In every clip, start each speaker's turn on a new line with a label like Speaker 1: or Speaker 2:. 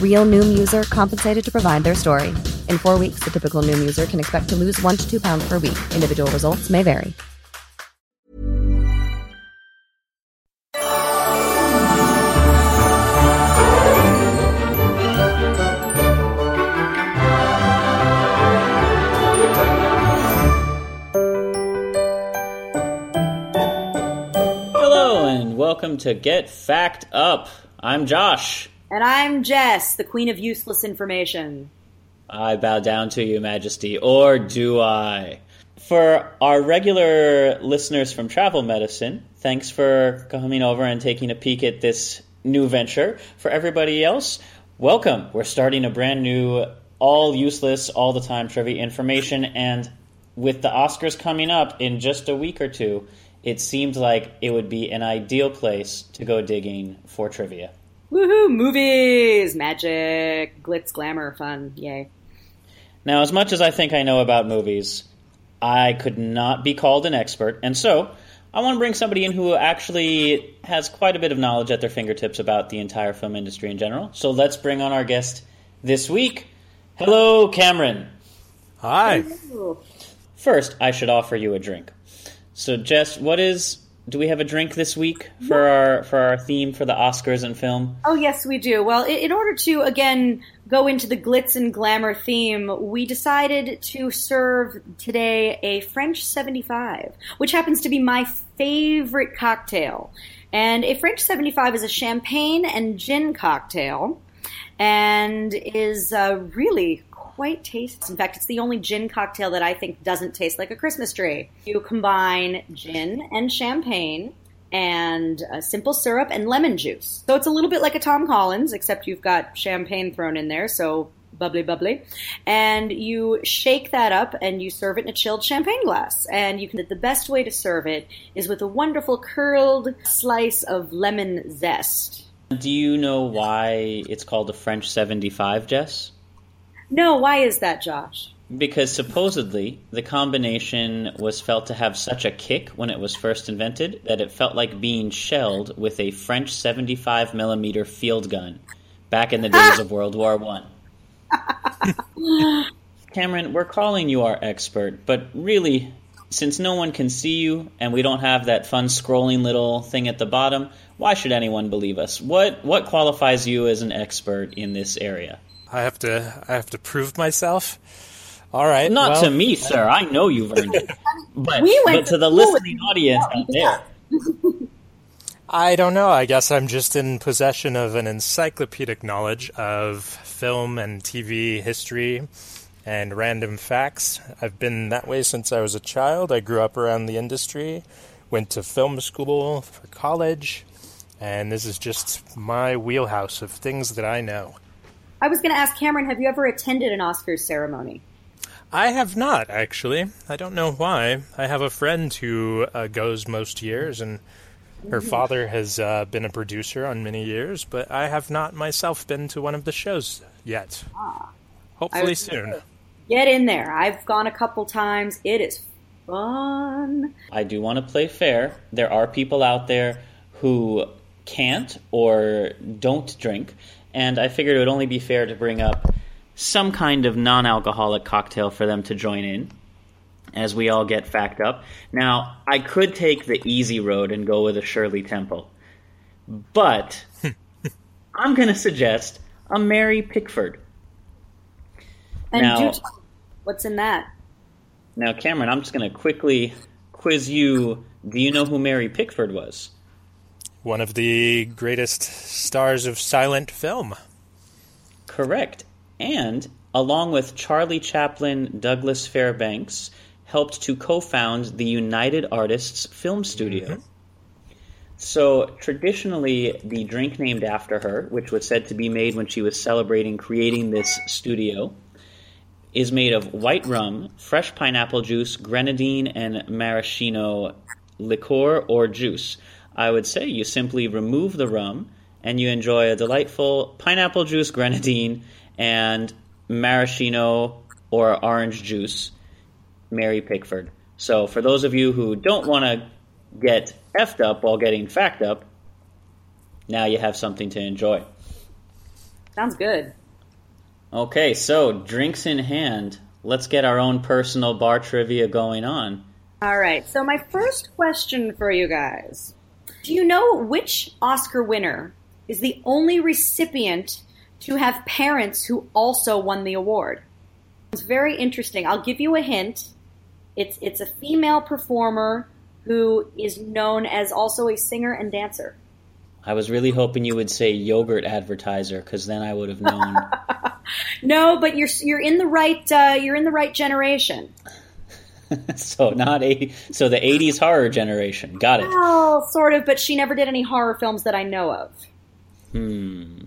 Speaker 1: Real Noom user compensated to provide their story. In four weeks, the typical Noom user can expect to lose one to two pounds per week. Individual results may vary.
Speaker 2: Hello, and welcome to Get Fact Up. I'm Josh.
Speaker 3: And I'm Jess, the queen of useless information.
Speaker 2: I bow down to you, Majesty, or do I? For our regular listeners from Travel Medicine, thanks for coming over and taking a peek at this new venture. For everybody else, welcome. We're starting a brand new, all useless, all the time trivia information, and with the Oscars coming up in just a week or two, it seemed like it would be an ideal place to go digging for trivia.
Speaker 3: Woohoo! Movies, magic, glitz, glamour, fun, yay.
Speaker 2: Now, as much as I think I know about movies, I could not be called an expert, and so I want to bring somebody in who actually has quite a bit of knowledge at their fingertips about the entire film industry in general. So let's bring on our guest this week. Hello, Cameron.
Speaker 4: Hi.
Speaker 2: First, I should offer you a drink. So, Jess, what is do we have a drink this week for our for our theme for the Oscars and film?
Speaker 3: Oh yes, we do. Well, in, in order to again go into the glitz and glamour theme, we decided to serve today a French 75, which happens to be my favorite cocktail. And a French 75 is a champagne and gin cocktail and is uh, really quite tasty. In fact, it's the only gin cocktail that I think doesn't taste like a Christmas tree. You combine gin and champagne and simple syrup and lemon juice. So it's a little bit like a Tom Collins, except you've got champagne thrown in there, so bubbly, bubbly. And you shake that up and you serve it in a chilled champagne glass. And you can, the best way to serve it is with a wonderful curled slice of lemon zest.
Speaker 2: Do you know why it's called a French 75, Jess?
Speaker 3: No, why is that, Josh?
Speaker 2: Because supposedly the combination was felt to have such a kick when it was first invented that it felt like being shelled with a French 75 millimeter field gun back in the days of World War One. Cameron, we're calling you our expert, but really, since no one can see you and we don't have that fun scrolling little thing at the bottom, why should anyone believe us? What what qualifies you as an expert in this area?
Speaker 4: I have to I have to prove myself. All right.
Speaker 2: Not
Speaker 4: well,
Speaker 2: to me, sir. I know you've earned it. But,
Speaker 3: We went
Speaker 2: but to the
Speaker 3: to school
Speaker 2: listening audience out there.
Speaker 4: I don't know. I guess I'm just in possession of an encyclopedic knowledge of film and TV history and random facts. I've been that way since I was a child. I grew up around the industry, went to film school for college, and this is just my wheelhouse of things that I know.
Speaker 3: I was going to ask Cameron, have you ever attended an Oscars ceremony?
Speaker 4: I have not actually. I don't know why. I have a friend who uh, goes most years, and her father has uh, been a producer on many years, but I have not myself been to one of the shows yet. Ah,
Speaker 3: Hopefully
Speaker 4: soon.
Speaker 3: Get in there. I've gone a couple times. It is fun.
Speaker 2: I do want to play fair. There are people out there who can't or don't drink, and I figured it would only be fair to bring up some kind of non alcoholic cocktail for them to join in as we all get fact up. Now, I could take the easy road and go with a Shirley Temple, but I'm going to suggest a Mary Pickford.
Speaker 3: And
Speaker 2: Now-
Speaker 3: do tell- what's in that?
Speaker 2: Now, Cameron, I'm just going to quickly quiz you. Do you know who Mary Pickford was?
Speaker 4: One of the greatest stars of silent film.
Speaker 2: Correct. And along with Charlie Chaplin, Douglas Fairbanks, helped to co found the United Artists Film Studio. Mm-hmm. So, traditionally, the drink named after her, which was said to be made when she was celebrating creating this studio, is made of white rum, fresh pineapple juice, grenadine, and maraschino liqueur or juice. I would say you simply remove the rum and you enjoy a delightful pineapple juice, grenadine, and maraschino or orange juice, Mary Pickford. So, for those of you who don't want to get effed up while getting fact up, now you have something to enjoy.
Speaker 3: Sounds good.
Speaker 2: Okay, so drinks in hand, let's get our own personal bar trivia going on.
Speaker 3: All right. So my first question for you guys: Do you know which Oscar winner is the only recipient to have parents who also won the award? It's very interesting. I'll give you a hint. It's it's a female performer who is known as also a singer and dancer.
Speaker 2: I was really hoping you would say yogurt advertiser, because then I would have known.
Speaker 3: No, but you're you're in the right uh, you're in the right generation.
Speaker 2: so not a so the '80s horror generation. Got it.
Speaker 3: Well, sort of, but she never did any horror films that I know of.
Speaker 2: Hmm.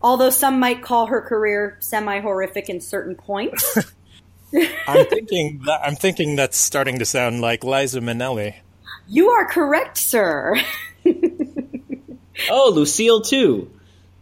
Speaker 3: Although some might call her career semi horrific in certain points.
Speaker 4: I'm thinking that, I'm thinking that's starting to sound like Liza Minnelli.
Speaker 3: you are correct, sir.
Speaker 2: Oh, Lucille too.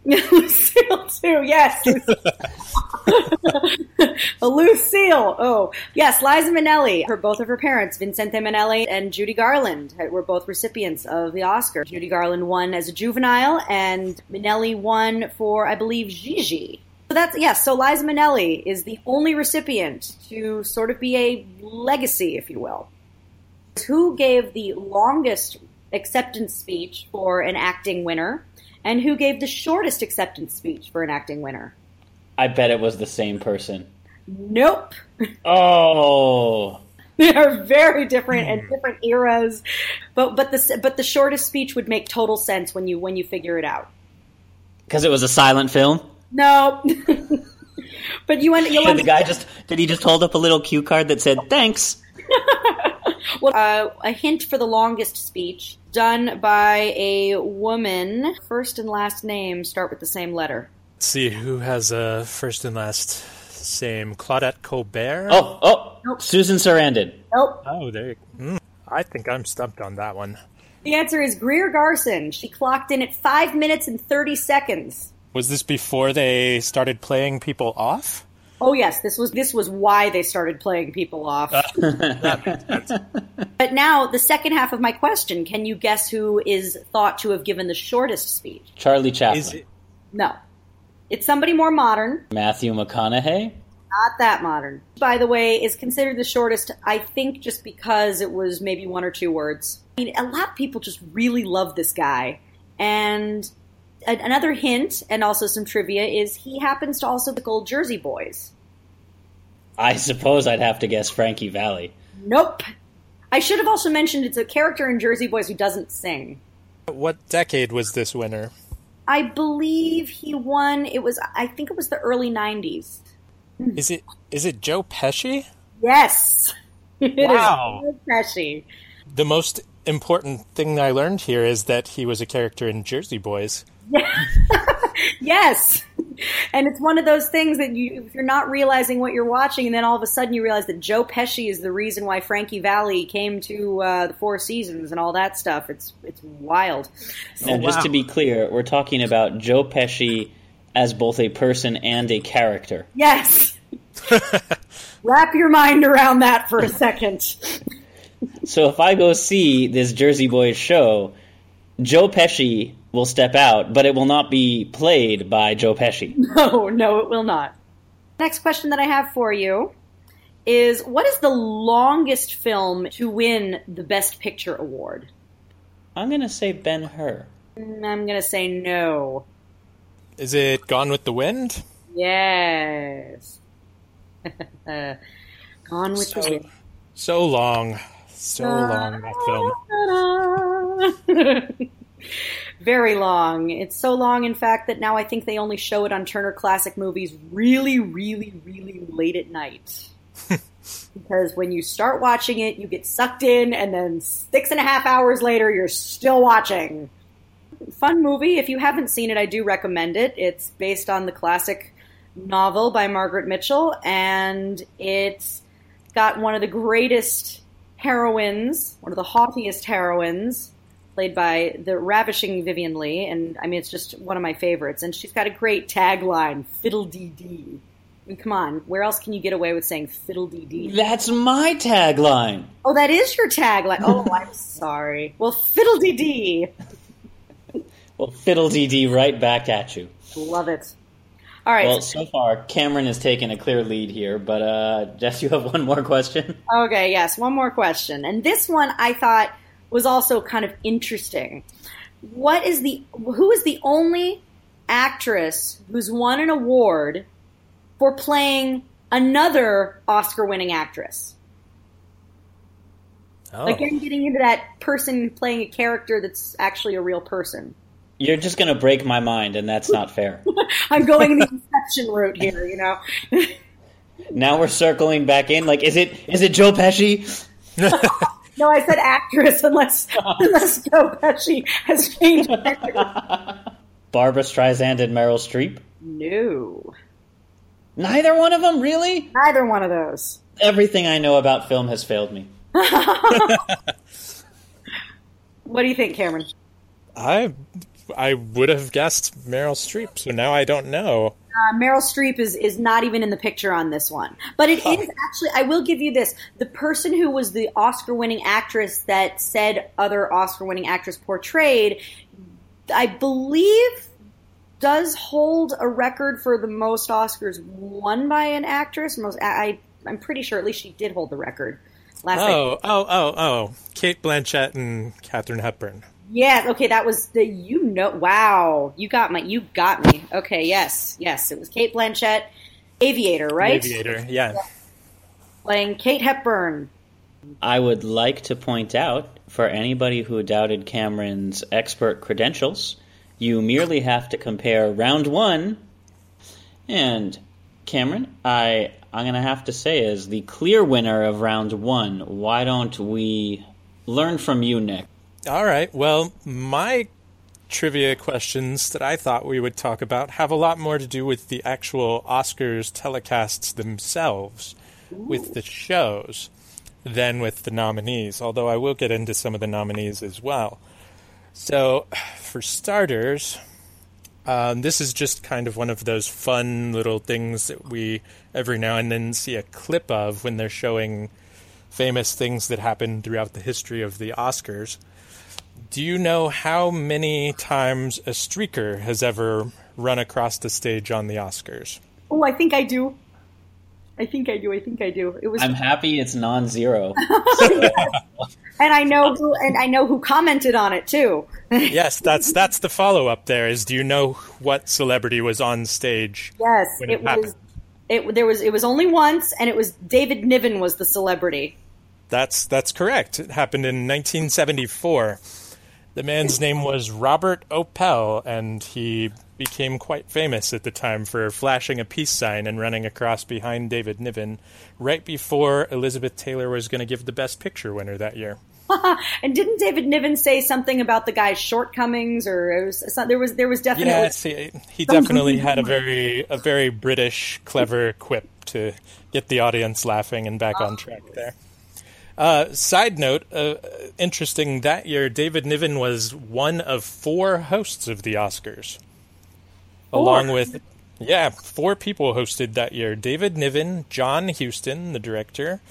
Speaker 3: Lucille, too, yes. Lucille. Oh, yes, Liza Minnelli. Her both of her parents, Vincente Minnelli and Judy Garland, were both recipients of the Oscar. Judy Garland won as a juvenile, and Minnelli won for, I believe, Gigi. So that's yes. So Liza Minnelli is the only recipient to sort of be a legacy, if you will. Who gave the longest acceptance speech for an acting winner, and who gave the shortest acceptance speech for an acting winner?
Speaker 2: I bet it was the same person.
Speaker 3: Nope.
Speaker 2: Oh,
Speaker 3: They are very different and hmm. different eras, but but the but the shortest speech would make total sense when you when you figure it out.
Speaker 2: because it was a silent film.
Speaker 3: No, but you want you
Speaker 2: Did the guy just did he just hold up a little cue card that said thanks?
Speaker 3: well, uh, a hint for the longest speech done by a woman. First and last name start with the same letter.
Speaker 4: Let's see who has a first and last same Claudette Colbert.
Speaker 2: Oh, oh,
Speaker 3: Nope.
Speaker 2: Susan Sarandon.
Speaker 3: Nope.
Speaker 4: oh, there. You, mm, I think I'm stumped on that one.
Speaker 3: The answer is Greer Garson. She clocked in at five minutes and thirty seconds.
Speaker 4: Was this before they started playing people off?
Speaker 3: Oh yes, this was this was why they started playing people off. Uh, but now the second half of my question: Can you guess who is thought to have given the shortest speech?
Speaker 2: Charlie Chaplin.
Speaker 4: Is it?
Speaker 3: No, it's somebody more modern.
Speaker 2: Matthew McConaughey.
Speaker 3: Not that modern. By the way, is considered the shortest. I think just because it was maybe one or two words. I mean, a lot of people just really love this guy, and a- another hint and also some trivia is he happens to also pickle Jersey Boys.
Speaker 2: I suppose I'd have to guess Frankie Valli.
Speaker 3: Nope. I should have also mentioned it's a character in Jersey Boys who doesn't sing.
Speaker 4: What decade was this winner?
Speaker 3: I believe he won. It was. I think it was the early '90s.
Speaker 4: Is it? Is it Joe Pesci?
Speaker 3: Yes. It is
Speaker 4: Wow.
Speaker 3: Joe Pesci.
Speaker 4: The most important thing I learned here is that he was a character in Jersey Boys.
Speaker 3: Yes. And it's one of those things that you, if you're not realizing what you're watching, and then all of a sudden you realize that Joe Pesci is the reason why Frankie Valli came to uh, the Four Seasons and all that stuff. It's it's wild.
Speaker 2: Now, just to be clear, we're talking about Joe Pesci as both a person and a character.
Speaker 3: Yes. Wrap your mind around that for a second.
Speaker 2: So if I go see this Jersey Boys show, Joe Pesci will step out, but it will not be played by Joe Pesci.
Speaker 3: No, no, it will not. Next question that I have for you is what is the longest film to win the Best Picture award?
Speaker 2: I'm going to say Ben Hur.
Speaker 3: Mm, I'm going to say no.
Speaker 4: Is it Gone with the Wind?
Speaker 3: Yes. Gone with
Speaker 4: So,
Speaker 3: the Wind.
Speaker 4: so long. So long, that film.
Speaker 3: Very long. It's so long, in fact, that now I think they only show it on Turner Classic Movies really, really, really late at night. because when you start watching it, you get sucked in, and then six and a half hours later, you're still watching. Fun movie. If you haven't seen it, I do recommend it. It's based on the classic novel by Margaret Mitchell, and it's got one of the greatest heroines, one of the haughtiest heroines, played by the ravishing Vivien Leigh, and I mean it's just one of my favorites. And she's got a great tagline, "Fiddle dee dee." I mean, come on, where else can you get away with saying "fiddle dee dee"?
Speaker 2: That's my tagline.
Speaker 3: Oh, that is your tagline. Oh, I'm sorry. Well, fiddle dee dee.
Speaker 2: Well, fiddle dee dee right back at you.
Speaker 3: Love it. All right.
Speaker 2: Well, so far, Cameron has taken a clear lead here, but uh, Jess, you have one more question?
Speaker 3: Okay, yes, one more question. And this one I thought was also kind of interesting. What is the who is the only actress who's won an award for playing another Oscar-winning actress?
Speaker 4: Oh.
Speaker 3: Again, getting into that person playing a character that's actually a real person.
Speaker 2: You're just going to break my mind, and that's not fair.
Speaker 3: I'm going the Inception route here, you know.
Speaker 2: now we're circling back in. Like, is it is it Joe Pesci?
Speaker 3: No, I said actress, unless unless Joe Pesci has changed.
Speaker 2: Barbara Streisand and Meryl Streep?
Speaker 3: no,
Speaker 2: Neither one of them, really?
Speaker 3: neither one of those.
Speaker 2: Everything I know about film has failed me.
Speaker 3: What do you think, Cameron?
Speaker 4: I I would have guessed Meryl Streep, so now I don't know.
Speaker 3: Uh, Meryl Streep is, is not even in the picture on this one. But it is actually, I will give you this. The person who was the Oscar winning actress that said other Oscar winning actress portrayed, I believe, does hold a record for the most Oscars won by an actress. Most, I, I'm pretty sure at least she did hold the record. Last
Speaker 4: Oh, oh, oh, oh. Cate Blanchett and Katharine Hepburn.
Speaker 3: Yes. Okay, that was the you know. Wow, you got my you got me. Okay, yes, yes, it was Cate Blanchett, Aviator, right?
Speaker 4: Aviator, yeah.
Speaker 3: Playing Kate Hepburn.
Speaker 2: I would like to point out for anybody who doubted Cameron's expert credentials, you merely have to compare round one. And Cameron, I I'm gonna have to say, is the clear winner of round one, why don't we learn from you, Nick?
Speaker 4: All right. Well, my trivia questions that I thought we would talk about have a lot more to do with the actual Oscars telecasts themselves, with the shows, than with the nominees, although I will get into some of the nominees as well. So, for starters, um, this is just kind of one of those fun little things that we every now and then see a clip of when they're showing famous things that happened throughout the history of the Oscars. Do you know how many times a streaker has ever run across the stage on the Oscars?
Speaker 3: Oh, I think I do. I think I do. I think I do. It was,
Speaker 2: I'm happy it's non-zero.
Speaker 3: and I know who, and I know who commented on it too.
Speaker 4: yes, that's that's the follow up. There is. Do you know what celebrity was on stage?
Speaker 3: Yes,
Speaker 4: when
Speaker 3: it
Speaker 4: it
Speaker 3: was. It there was. It was only once, and it was David Niven was the celebrity.
Speaker 4: That's that's correct. It happened in 1974. The man's name was Robert Opel, and he became quite famous at the time for flashing a peace sign and running across behind David Niven right before Elizabeth Taylor was going to give the Best Picture winner that year.
Speaker 3: And didn't David Niven say something about the guy's shortcomings, or was, there was there was definitely
Speaker 4: Yes, he, he definitely had a very a very British clever quip to get the audience laughing and back on track there. Uh, side note, uh, interesting that year, David Niven was one of four hosts of the Oscars, along with yeah, four people hosted that year: David Niven, John Huston, the director,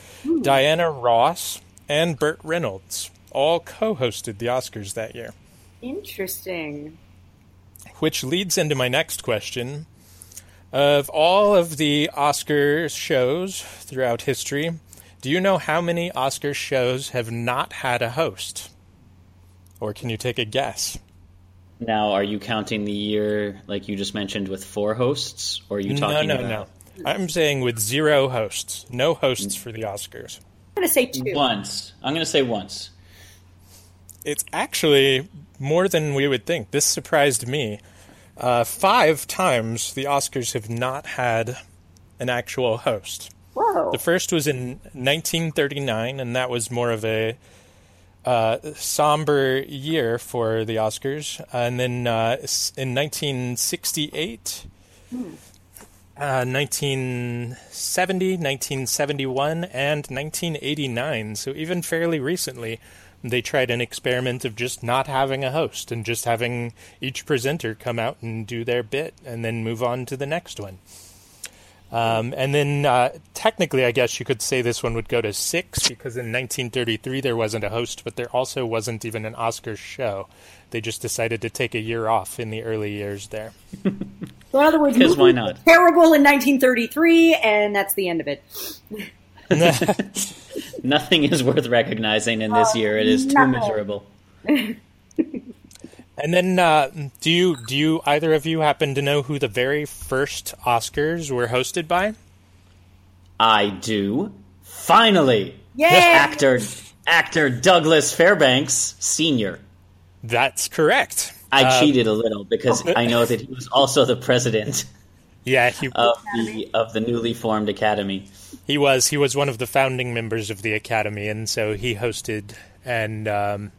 Speaker 4: Diana Ross, and Burt Reynolds. All co-hosted the Oscars that year.
Speaker 3: interesting.
Speaker 4: which leads into my next question. Of all of the Oscar shows throughout history, do you know how many Oscar shows have not had a host? Or can you take a guess?
Speaker 2: Now, are you counting the year like you just mentioned with four hosts, or are you talking
Speaker 4: no, no,
Speaker 2: about
Speaker 4: no. I'm saying with zero hosts, no hosts for the Oscars.
Speaker 3: I'm going to say two.
Speaker 2: once? I'm going to say once.
Speaker 4: It's actually more than we would think. This surprised me. Uh, five times the Oscars have not had an actual host.
Speaker 3: Whoa.
Speaker 4: The first was in 1939, and that was more of a uh, somber year for the Oscars. And then uh, in 1968, uh, 1970, 1971, and 1989, so even fairly recently, they tried an experiment of just not having a host and just having each presenter come out and do their bit and then move on to the next one. Um, and then uh, technically, I guess you could say this one would go to six because in 1933 there wasn't a host, but there also wasn't even an Oscar show. They just decided to take a year off in the early years there.
Speaker 3: So in other words,
Speaker 2: Because why not?
Speaker 3: Terrible in 1933, and that's the end of it.
Speaker 2: Nothing is worth recognizing in this year. It is too
Speaker 3: no.
Speaker 2: miserable.
Speaker 4: And then, uh, do you do you either of you happen to know who the very first Oscars were hosted by?
Speaker 2: I do. Finally,
Speaker 3: Yay!
Speaker 2: actor actor Douglas Fairbanks Senior.
Speaker 4: That's correct.
Speaker 2: I
Speaker 4: Uh,
Speaker 2: cheated a little because I know that he was also the president
Speaker 4: Yeah, he
Speaker 2: of the of the newly formed academy.
Speaker 4: he was he was one of the founding members of the Academy, and so he hosted. And um,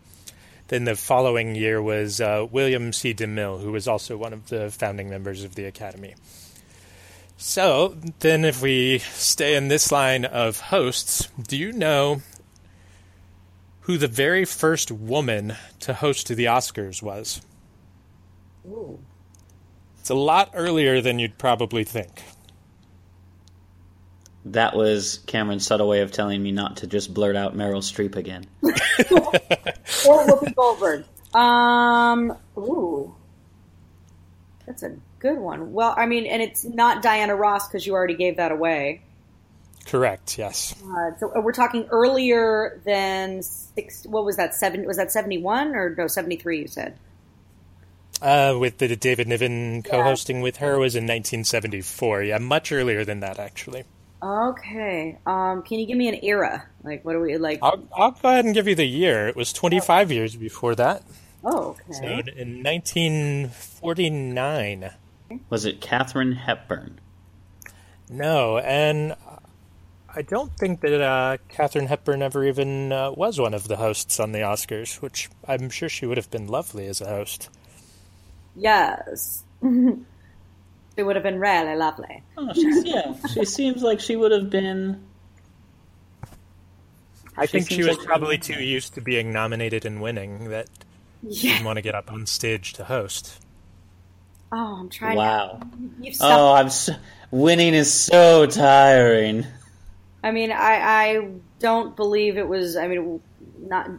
Speaker 4: then the following year was uh, William C. DeMille, who was also one of the founding members of the Academy. So then, if we stay in this line of hosts, do you know who the very first woman to host the Oscars was? It's a lot earlier than you'd probably think.
Speaker 2: That was Cameron's subtle way of telling me not to just blurt out Meryl Streep again.
Speaker 3: Or Whoopi Goldberg. Um, ooh. That's a good one. Well, I mean, and it's not Diana Ross because you already gave that away.
Speaker 4: Correct. Yes.
Speaker 3: Uh, so we're talking earlier than six. What was that? Seven? Was that seventy-one or no? Seventy-three? You said.
Speaker 4: Uh, with the David Niven co-hosting with her was in 1974. Yeah, much earlier than that, actually.
Speaker 3: Okay. Um, can you give me an era? Like, what are we like?
Speaker 4: I'll, I'll go ahead and give you the year. It was 25 years before that.
Speaker 3: Oh,
Speaker 4: So
Speaker 3: okay.
Speaker 4: in 1949.
Speaker 2: Was it Katharine Hepburn?
Speaker 4: No, and I don't think that uh, Katharine Hepburn ever even uh, was one of the hosts on the Oscars, which I'm sure she would have been lovely as a host.
Speaker 3: Yes. it would have been really lovely.
Speaker 2: Oh, she's, yeah, she seems like she would have been.
Speaker 4: I think she was
Speaker 2: like-
Speaker 4: probably too used to being nominated and winning that she
Speaker 3: Yeah.
Speaker 4: didn't want to get up on stage to host.
Speaker 3: Oh, I'm trying.
Speaker 2: Wow.
Speaker 3: To, you've
Speaker 2: Oh. I'm so, winning is so tiring.
Speaker 3: I mean, I I don't believe it was. I mean, not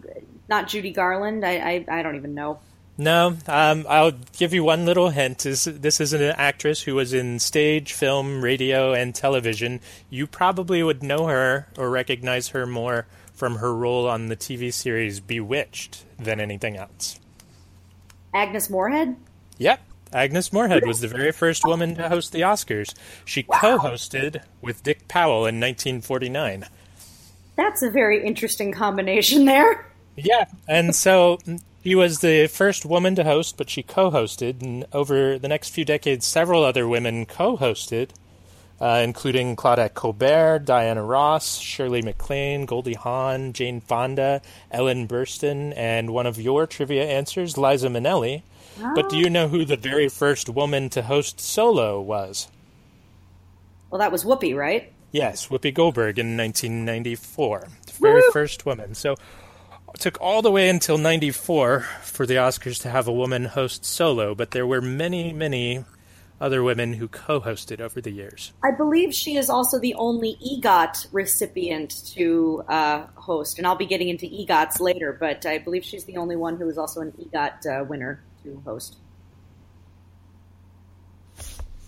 Speaker 3: not Judy Garland. I I, I don't even know.
Speaker 4: No, um, I'll give you one little hint. Is this is an actress who was in stage, film, radio, and television. You probably would know her or recognize her more from her role on the TV series Bewitched than anything else.
Speaker 3: Agnes Moorehead.
Speaker 4: Yep, Agnes Moorehead was the very first woman to host the Oscars. She co-hosted with Dick Powell in 1949.
Speaker 3: That's a very interesting combination there.
Speaker 4: Yeah, and so she was the first woman to host, but she co-hosted, and over the next few decades, several other women co-hosted, uh, including Claudette Colbert, Diana Ross, Shirley MacLaine, Goldie Hawn, Jane Fonda, Ellen Burstyn, and one of your trivia answers, Liza Minnelli. But do you know who the very first woman to host solo was?
Speaker 3: Well, that was Whoopi, right?
Speaker 4: Yes, Whoopi Goldberg in 1994, the very
Speaker 3: Woo!
Speaker 4: first woman. So it took all the way until 94 for the Oscars to have a woman host solo, but there were many, many other women who co-hosted over the years.
Speaker 3: I believe she is also the only EGOT recipient to uh, host, and I'll be getting into EGOTs later. But I believe she's the only one who is also an EGOT uh, winner to host.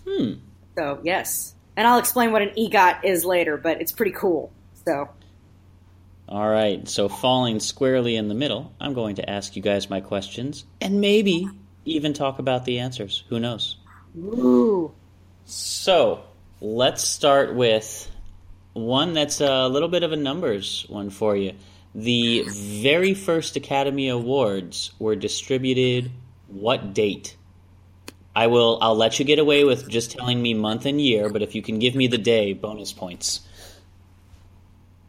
Speaker 3: Hmm. So yes, and I'll explain what an EGOT is later, but it's pretty cool. So
Speaker 2: All right, so falling squarely in the middle, I'm going to ask you guys my questions and maybe even talk about the answers. Who knows?
Speaker 3: ooh,
Speaker 2: So, let's start with one that's a little bit of a numbers one for you. The very first Academy Awards were distributed what date? I will I'll let you get away with just telling me month and year, but if you can give me the day, bonus points.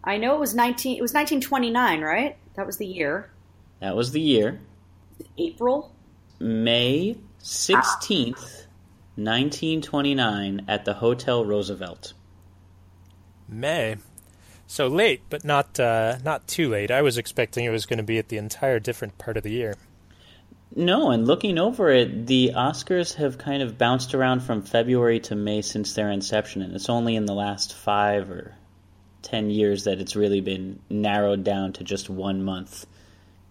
Speaker 3: I know it was nineteen. It was nineteen twenty nine, right? That was the year.
Speaker 2: That was the year.
Speaker 3: April.
Speaker 2: May 16th, 1929 at the Hotel Roosevelt.
Speaker 4: May. So late, but not uh, not too late. I was expecting it was going to be at the entire different part of the year.
Speaker 2: No, and looking over it, the Oscars have kind of bounced around from February to May since their inception, and it's only in the last five or ten years that it's really been narrowed down to just one month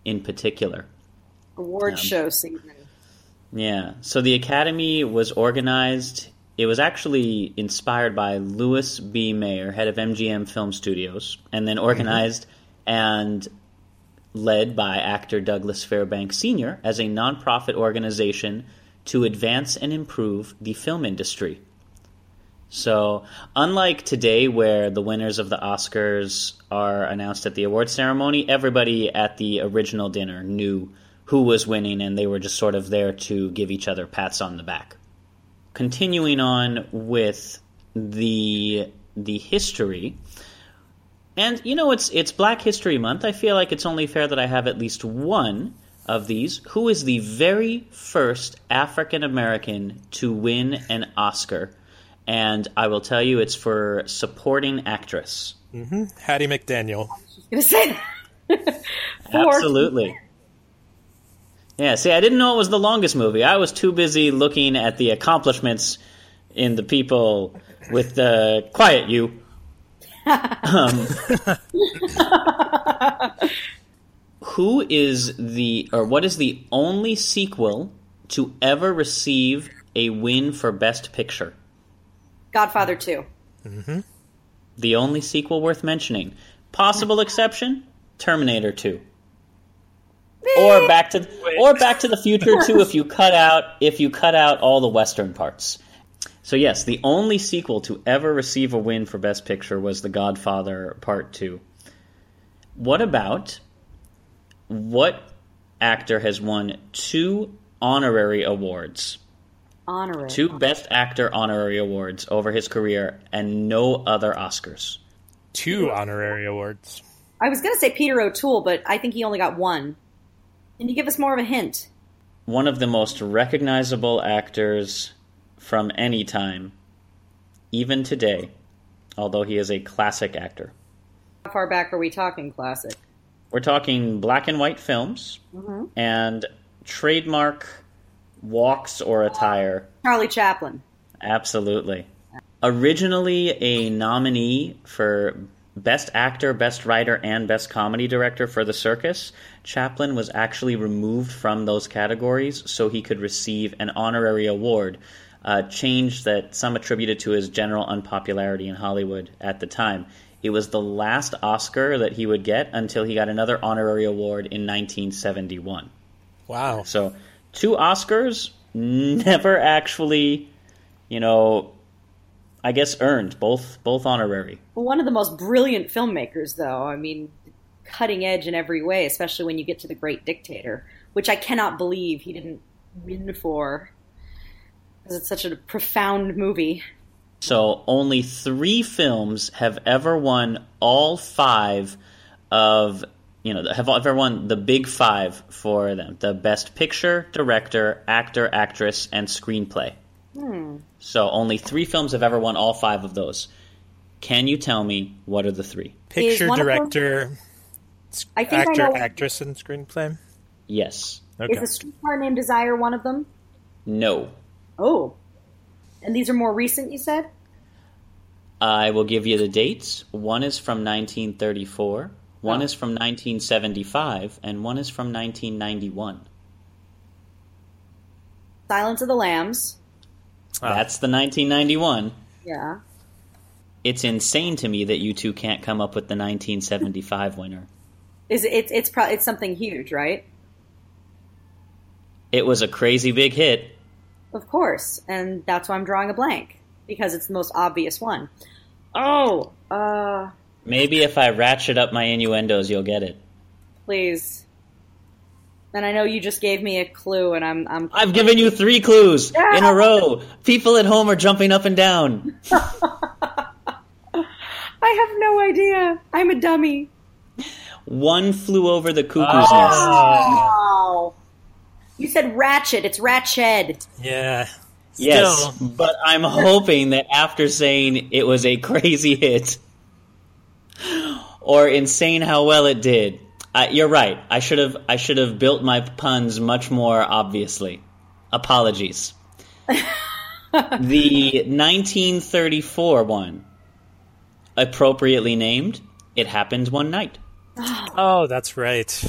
Speaker 2: in particular.
Speaker 3: Award um, show season.
Speaker 2: Yeah, so the Academy was organized. It was actually inspired by Louis B. Mayer, head of MGM Film Studios, and then mm-hmm. organized and led by actor Douglas Fairbanks Sr. as a nonprofit organization to advance and improve the film industry. So, unlike today, where the winners of the Oscars are announced at the award ceremony, everybody at the original dinner knew who was winning, and they were just sort of there to give each other pats on the back. Continuing on with the the history, and you know it's it's Black History Month. I feel like it's only fair that I have at least one of these. Who is the very first African American to win an Oscar? And I will tell you, it's for supporting actress.
Speaker 4: Hattie McDaniel.
Speaker 3: gonna say that.
Speaker 2: Absolutely. Yeah, see, I didn't know it was the longest movie. I was too busy looking at the accomplishments in the people with the quiet you. um, who is the or what is the only sequel to ever receive a win for best picture?
Speaker 3: Godfather two. Mm-hmm.
Speaker 2: The only sequel worth mentioning. Possible mm. exception: Terminator 2. Or back to or Back to the Future 2 if you cut out if you cut out all the western parts. So yes, the only sequel to ever receive a win for best picture was The Godfather Part 2. What about what actor has won two honorary awards?
Speaker 3: Honorary.
Speaker 2: Two Best Actor honorary awards over his career and no other Oscars.
Speaker 4: Two honorary awards.
Speaker 3: I was gonna say Peter O'Toole, but I think he only got one. Can you give us more of a hint?
Speaker 2: One of the most recognizable actors from any time, even today, although he is a classic actor.
Speaker 3: How far back are we talking? Classic.
Speaker 2: We're talking black and white films mm-hmm. and trademark walks or attire.
Speaker 3: Charlie Chaplin.
Speaker 2: Absolutely. Originally a nominee for Best Actor, Best Writer, and Best Comedy Director for The Circus, Chaplin was actually removed from those categories so he could receive an honorary award, a change that some attributed to his general unpopularity in Hollywood at the time. It was the last Oscar that he would get until he got another honorary award in 1971.
Speaker 4: Wow.
Speaker 2: So, two Oscars, never actually, you know, I guess earned both both honorary.
Speaker 3: One of the most brilliant filmmakers, though. I mean, cutting edge in every way, especially when you get to The Great Dictator, which I cannot believe he didn't win for. Because it's such a profound movie.
Speaker 2: So only three films have ever won all five of you know have ever won the big five for them: the best picture, director, actor, actress, and screenplay. Hmm. So only three films have ever won all five of those. Can you tell me what are the three?
Speaker 4: Picture,
Speaker 3: one of them-
Speaker 4: director,
Speaker 3: I think
Speaker 4: actor,
Speaker 3: I know.
Speaker 4: actress, and screenplay.
Speaker 2: Yes.
Speaker 4: Okay.
Speaker 3: Is a streetcar named Desire one of them?
Speaker 2: No.
Speaker 3: Oh. And these are more recent, you said?
Speaker 2: I will give you the dates. One is from 1934, one
Speaker 3: Oh.
Speaker 2: is from 1975, and one is from 1991.
Speaker 3: Silence of the Lambs.
Speaker 2: That's the 1991.
Speaker 3: Yeah.
Speaker 2: It's insane to me that you two can't come up with the 1975 winner.
Speaker 3: Is it? It's it's probably it's something huge, right?
Speaker 2: It was a crazy big hit.
Speaker 3: Of course, and that's why I'm drawing a blank because it's the most obvious one. Oh, uh,
Speaker 2: Maybe if I ratchet up my innuendos, you'll get it.
Speaker 3: please. And I know you just gave me a clue, and I'm I'm
Speaker 2: I've given you three clues in a row. People at home are jumping up and down.
Speaker 3: I have no idea. I'm a dummy.
Speaker 2: One flew over the cuckoo's ah. nest.
Speaker 3: Oh. You said ratchet. It's ratchet.
Speaker 4: Yeah.
Speaker 2: Yes,
Speaker 4: Still.
Speaker 2: but I'm hoping that after saying it was a crazy hit, or insane how well it did, uh, you're right. I should have I should have built my puns much more obviously. Apologies. the 1934 one, appropriately named, "It Happened One Night."
Speaker 4: Oh, that's right.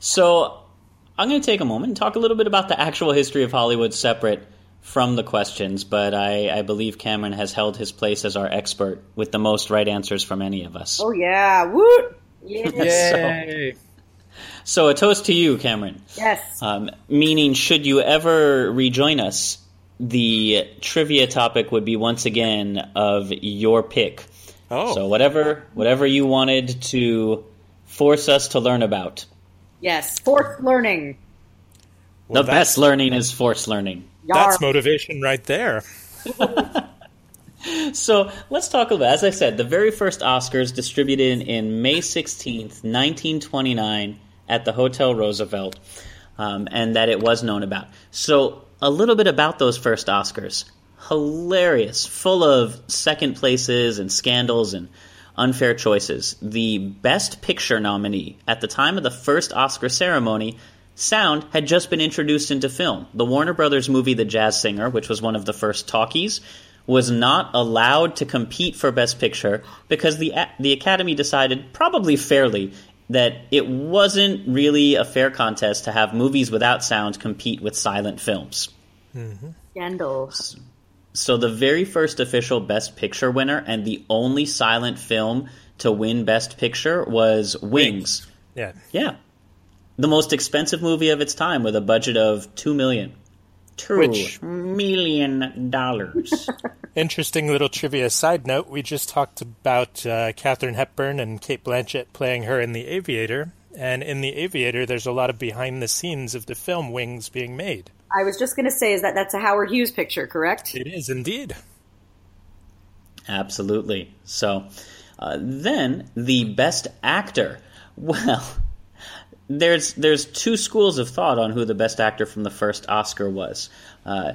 Speaker 2: So I'm going to take a moment and talk a little bit about the actual history of Hollywood separate from the questions, but I, I believe Cameron has held his place as our expert with the most right answers from any of us.
Speaker 3: Oh yeah, woot! Yeah.
Speaker 2: So, so a toast to you, Cameron.
Speaker 3: Yes.
Speaker 2: Um, meaning, should you ever rejoin us, the trivia topic would be once again of your pick.
Speaker 4: Oh.
Speaker 2: So whatever whatever you wanted to force us to learn about.
Speaker 3: Yes. Fourth learning.
Speaker 4: Well,
Speaker 2: the best learning is forced learning.
Speaker 4: That's motivation right there.
Speaker 2: So let's talk about, as I said, the very first Oscars distributed in May 16th, 1929, at the Hotel Roosevelt, um, and that it was known about. So a little bit about those first Oscars. Hilarious, full of second places and scandals and unfair choices. The Best Picture nominee at the time of the first Oscar ceremony Sound had just been introduced into film. The Warner Brothers movie The Jazz Singer, which was one of the first talkies, was not allowed to compete for Best Picture because the the Academy decided, probably fairly, that it wasn't really a fair contest to have movies without sound compete with silent films. Mm-hmm.
Speaker 3: Scandal.
Speaker 2: So the very first official Best Picture winner and the only silent film to win Best Picture was Wings.
Speaker 4: Yeah.
Speaker 2: Yeah. The most expensive movie of its time with a budget of 2 million. Two
Speaker 4: Which-
Speaker 2: million dollars.
Speaker 4: Interesting little trivia side note. We just talked about uh, Katharine Hepburn and Cate Blanchett playing her in The Aviator. And in The Aviator, there's a lot of behind the scenes of the film Wings being made.
Speaker 3: I was just going to say, is that that's a Howard Hughes picture, correct?
Speaker 4: It is indeed.
Speaker 2: Absolutely. So, uh, then the best actor. Well, there's there's two schools of thought on who the best actor from the first Oscar was. Uh,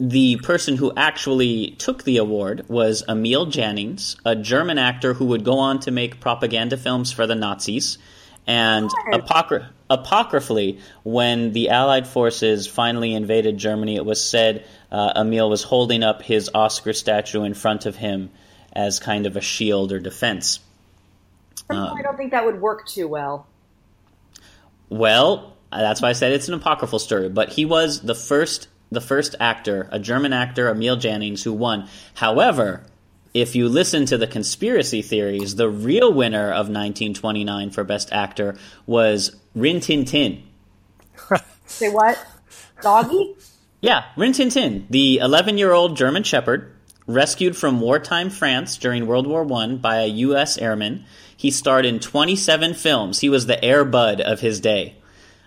Speaker 2: the person who actually took the award was Emil Jannings, a German actor who would go on to make propaganda films for the Nazis. And apocry- apocryphally, when the Allied forces finally invaded Germany, it was said uh, Emil was holding up his Oscar statue in front of him as kind of a shield or defense.
Speaker 3: I don't think that would work too well.
Speaker 2: Well, that's why I said it's an apocryphal story. But he was the first, the first actor, a German actor, Emil Jannings, who won. However, if you listen to the conspiracy theories, the real winner of 1929 for Best Actor was Rin Tin Tin.
Speaker 3: Say what? Doggy?
Speaker 2: Yeah, Rin Tin Tin, the 11 year old German Shepherd, rescued from wartime France during World War I by a U.S. airman. He starred in 27 films. He was the Air Bud of his day.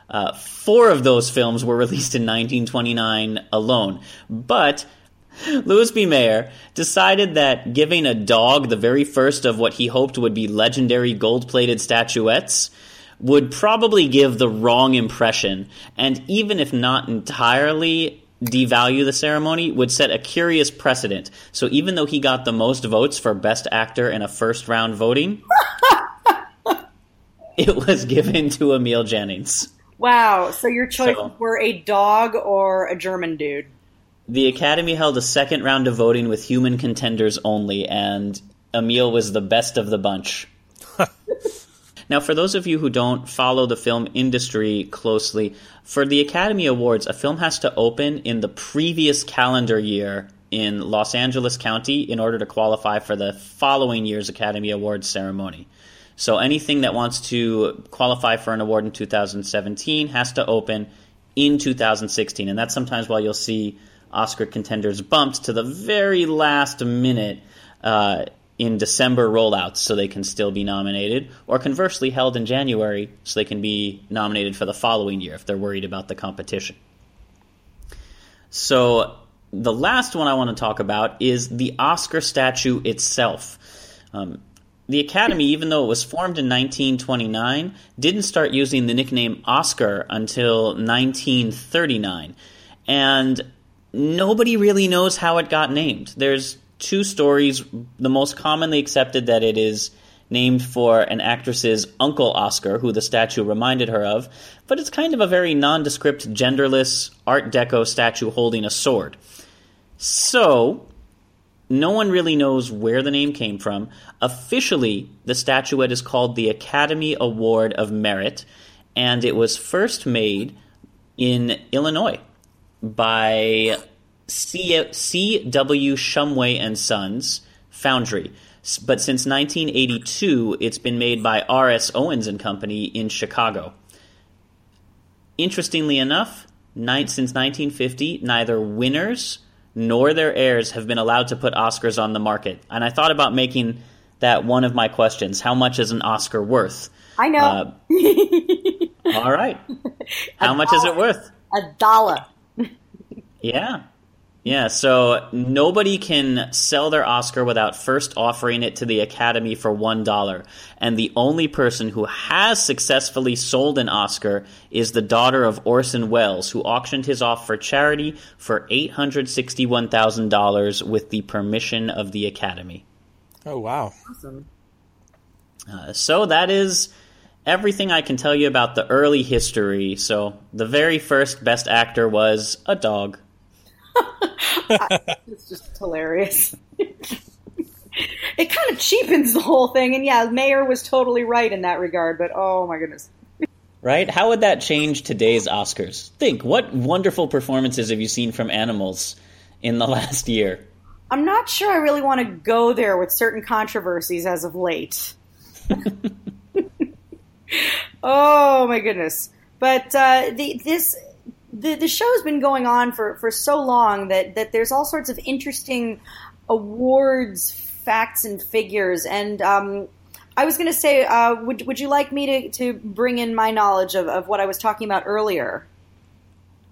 Speaker 2: Uh, four of those films were released in 1929 alone. But Louis B. Mayer decided that giving a dog the very first of what he hoped would be legendary gold plated statuettes would probably give the wrong impression, and even if not entirely devalue the ceremony, would set a curious precedent. So even though he got the most votes for Best Actor in a first round voting, it was given to Emil Jannings.
Speaker 3: Wow. So your choices
Speaker 2: So-
Speaker 3: were a dog or a German dude.
Speaker 2: The Academy held a second round of voting with human contenders only, and Emil was the best of the bunch. Now, for those of you who don't follow the film industry closely, for the Academy Awards, a film has to open in the previous calendar year in Los Angeles County in order to qualify for the following year's Academy Awards ceremony. So anything that wants to qualify for an award in 2017 has to open in 2016. And that's sometimes why you'll see Oscar contenders bumped to the very last minute uh, in December rollouts so they can still be nominated, or conversely held in January so they can be nominated for the following year if they're worried about the competition. So the last one I want to talk about is the Oscar statue itself. Um, the Academy, even though it was formed in 1929, didn't start using the nickname Oscar until 1939. And nobody really knows how it got named. There's two stories. The most commonly accepted that it is named for an actress's uncle Oscar, who the statue reminded her of, but it's kind of a very nondescript, genderless Art Deco statue holding a sword. So, no one really knows where the name came from. Officially, the statuette is called the Academy Award of Merit, and it was first made in Illinois by C.W. Shumway and Sons Foundry. But since 1982, it's been made by R.S. Owens and Company in Chicago. Interestingly enough, since 1950, neither winners nor their heirs have been allowed to put Oscars on the market. And I thought about making that one of my questions. How much is an Oscar worth?
Speaker 3: I know. Uh,
Speaker 2: all right. How much is it worth?
Speaker 3: A dollar.
Speaker 2: yeah. Yeah, so nobody can sell their Oscar without first offering it to the Academy for $1. And the only person who has successfully sold an Oscar is the daughter of Orson Welles, who auctioned his off for charity for $861,000 with the permission of the Academy.
Speaker 4: Oh, wow.
Speaker 3: Awesome.
Speaker 2: Uh, so that is everything I can tell you about the early history. So the very first Best Actor was a dog.
Speaker 3: it's just hilarious. it kind of cheapens the whole thing, and yeah, Mayer was totally right in that regard. But oh my goodness,
Speaker 2: right? How would that change today's Oscars? Think, what wonderful performances have you seen from animals in the last year?
Speaker 3: I'm not sure I really want to go there with certain controversies as of late. oh my goodness! But uh, the, this the the show's been going on for, for so long that, that there's all sorts of interesting awards facts and figures and um, I was going to say, uh, would would you like me to, to bring in my knowledge of, of what I was talking about earlier?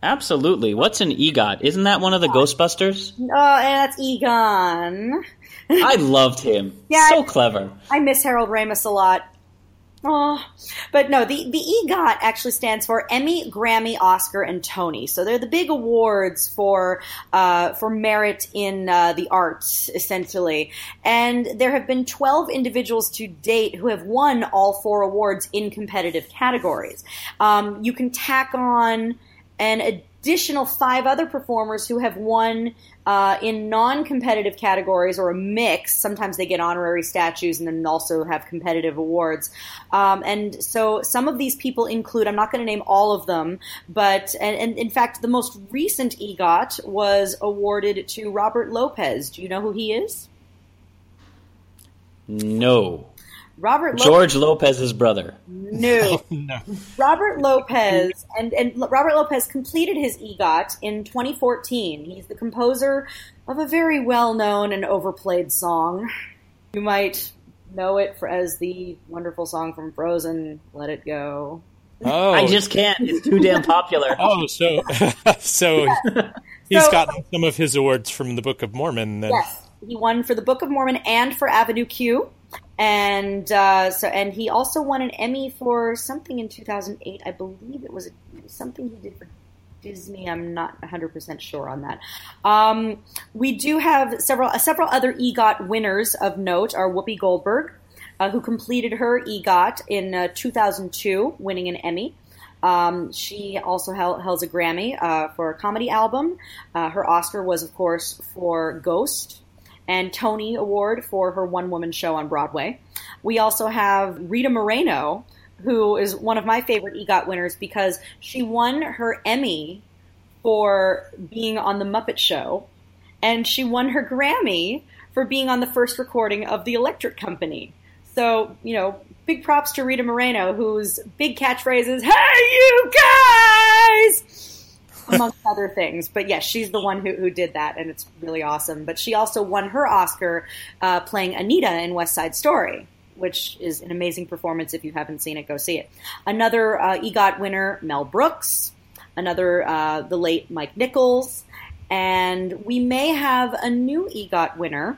Speaker 2: Absolutely. What's an EGOT? Isn't that one of the Ghostbusters?
Speaker 3: Oh, uh, that's Egon.
Speaker 2: I loved him. Yeah, so clever.
Speaker 3: I miss Harold Ramis a lot. Oh, but no, the, the EGOT actually stands for Emmy, Grammy, Oscar, and Tony. So they're the big awards for uh, for merit in uh, the arts, essentially. And there have been 12 individuals to date who have won all four awards in competitive categories. Um, you can tack on an additional five other performers who have won uh, in non-competitive categories or a mix. Sometimes they get honorary statues and then also have competitive awards. Um, and so some of these people include. I'm not going to name all of them, but and, and, in fact, the most recent EGOT was awarded to Robert Lopez. Do you know who he is?
Speaker 2: No.
Speaker 3: Robert
Speaker 2: George Lopez's brother.
Speaker 3: No. no. Robert Lopez and and Robert Lopez completed his EGOT in 2014. He's the composer of a very well-known and overplayed song. You might know it for, as the wonderful song from Frozen, "Let It Go."
Speaker 2: Oh, I just can't. It's too damn popular.
Speaker 4: oh, so so yeah. he's so, gotten some of his awards from the Book of Mormon. Then.
Speaker 3: Yes, he won for the Book of Mormon and for Avenue Q and uh, so and he also won an Emmy for something in 2008. I believe it was something he did for Disney. I'm not 100 percent sure on that. Um, we do have several uh, several other EGOT winners of note. Are Whoopi Goldberg, uh, who completed her EGOT in uh, 2002, winning an Emmy. Um, she also held, held a Grammy uh, for a comedy album. Uh, her Oscar was, of course, for Ghost, and Tony Award for her one woman show on Broadway. We also have Rita Moreno, who is one of my favorite EGOT winners because she won her Emmy for being on The Muppet Show, and she won her Grammy for being on the first recording of The Electric Company. So, you know, big props to Rita Moreno, whose big catchphrase is, Hey, you guys! Amongst other things. But yes, she's the one who, who did that, and it's really awesome. But she also won her Oscar uh, playing Anita in West Side Story which is an amazing performance. If you haven't seen it, go see it. Another uh, EGOT winner, Mel Brooks. Another, uh, the late Mike Nichols. And we may have a new EGOT winner.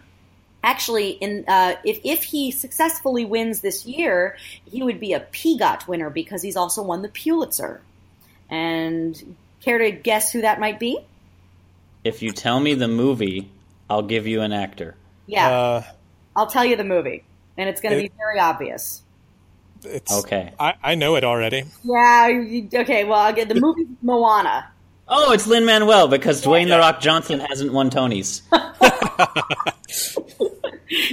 Speaker 3: Actually, in uh, if, if he successfully wins this year, he would be a PGOT winner because he's also won the Pulitzer. And care to guess who that might be?
Speaker 2: If you tell me the movie, I'll give you an actor.
Speaker 3: Yeah.
Speaker 4: Uh,
Speaker 3: I'll tell you the movie, and it's going to
Speaker 4: It-
Speaker 3: be very obvious.
Speaker 4: it's
Speaker 2: Okay.
Speaker 4: I, I know it already.
Speaker 3: Yeah, you- okay, well, I'll get the movie Moana.
Speaker 2: Oh, it's Lin Manuel because Dwayne the Rock Johnson hasn't won Tonys.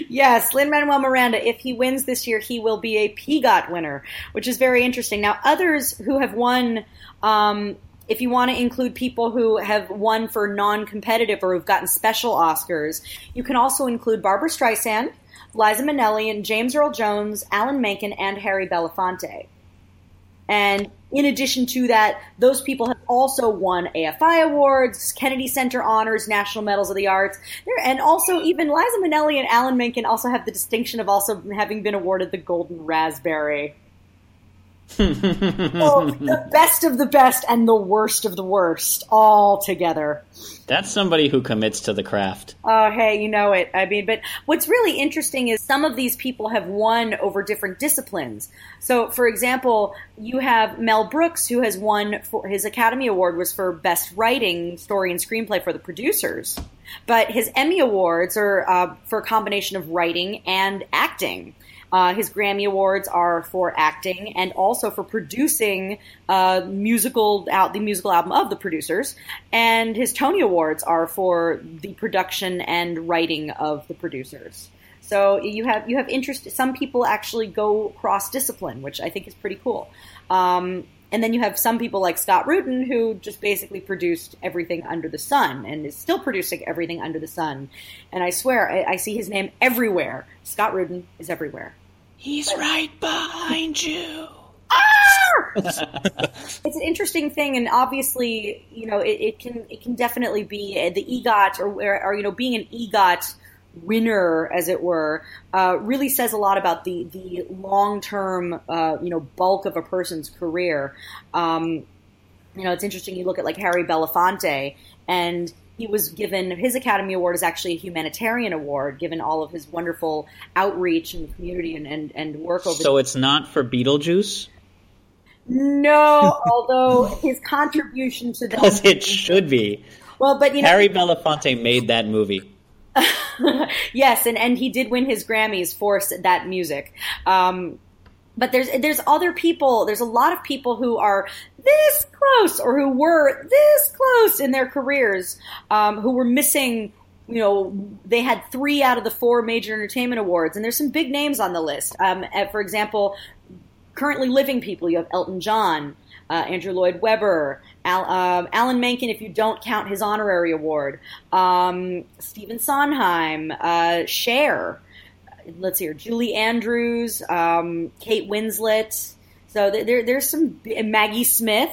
Speaker 3: Yes, Lin Manuel Miranda, if he wins this year, he will be a PGOT winner, which is very interesting. Now, others who have won, um, if you want to include people who have won for non competitive or who've gotten special Oscars, you can also include Barbra Streisand, Liza Minnelli, and James Earl Jones, Alan Menken, and Harry Belafonte. And in addition to that, those people have also won AFI awards, Kennedy Center honors, National Medals of the Arts, and also even Liza Minnelli and Alan Menken also have the distinction of also having been awarded the Golden Raspberry. So the best of the best and the worst of the worst all together.
Speaker 2: That's somebody who commits to the craft.
Speaker 3: Oh, hey, you know it. I mean, but what's really interesting is some of these people have won over different disciplines. So, for example, you have Mel Brooks, who has won for his Academy Award was for Best Writing, Story, and Screenplay for the producers. But his Emmy Awards are uh, for a combination of writing and acting. Uh, his Grammy Awards are for acting and also for producing uh, musical out the musical album of the producers, and his Tony Awards are for the production and writing of the producers. So you have you have interest. Some people actually go cross discipline, which I think is pretty cool. Um, and then you have some people like Scott Rudin, who just basically produced everything under the sun and is still producing everything under the sun. And I swear, I, I see his name everywhere. Scott Rudin is everywhere.
Speaker 2: He's right behind you.
Speaker 3: it's an interesting thing, and obviously, you know, it, it can it can definitely be the EGOT or, or you know being an EGOT winner, as it were, uh, really says a lot about the the long term uh, you know bulk of a person's career. Um, you know, it's interesting. You look at like Harry Belafonte, and he was given his Academy Award is actually a humanitarian award, given all of his wonderful outreach in the community and, and, and work over.
Speaker 2: So it's not for Beetlejuice?
Speaker 3: no, although his contribution to
Speaker 2: Because it should be.
Speaker 3: well, but you know,
Speaker 2: Harry Belafonte made that movie.
Speaker 3: yes, and, and he did win his Grammys for that music. Um, but there's there's other people. There's a lot of people who are this close or who were this close in their careers, um, who were missing. You know, they had three out of the four major entertainment awards, and there's some big names on the list. Um, uh, for example, currently living people. You have Elton John, uh, Andrew Lloyd Webber, Al, um Alan Menken, if you don't count his honorary award, um, Stephen Sondheim, uh, Cher. Let's see here, Julie Andrews, um, Kate Winslet. So there, there, there's some Maggie Smith,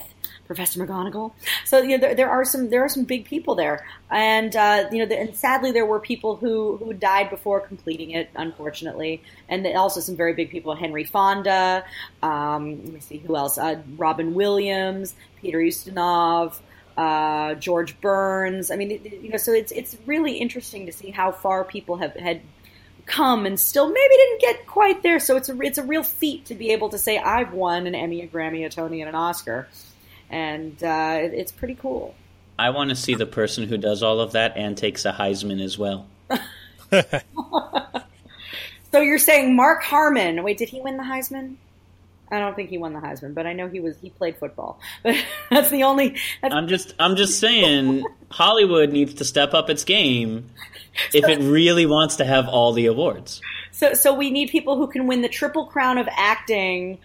Speaker 3: Professor McGonagall. So you know, there, there are some there are some big people there, and uh, you know, and sadly there were people who who died before completing it, unfortunately, and also some very big people: Henry Fonda. Um, let me see who else: uh, Robin Williams, Peter Ustinov. Uh, George Burns. I mean, you know, so it's it's really interesting to see how far people have had come and still maybe didn't get quite there. So it's a it's a real feat to be able to say I've won an Emmy, a Grammy, a Tony, and an Oscar, and uh, it- it's pretty cool.
Speaker 2: I want to see the person who does all of that and takes a Heisman as well.
Speaker 3: So you're saying Mark Harmon? Wait, did he win the Heisman? I don't think he won the Heisman, but I know he was he played football. But that's the only. That's,
Speaker 2: I'm just I'm just saying Hollywood needs to step up its game if it really wants to have all the awards.
Speaker 3: So, so we need people who can win the triple crown of acting,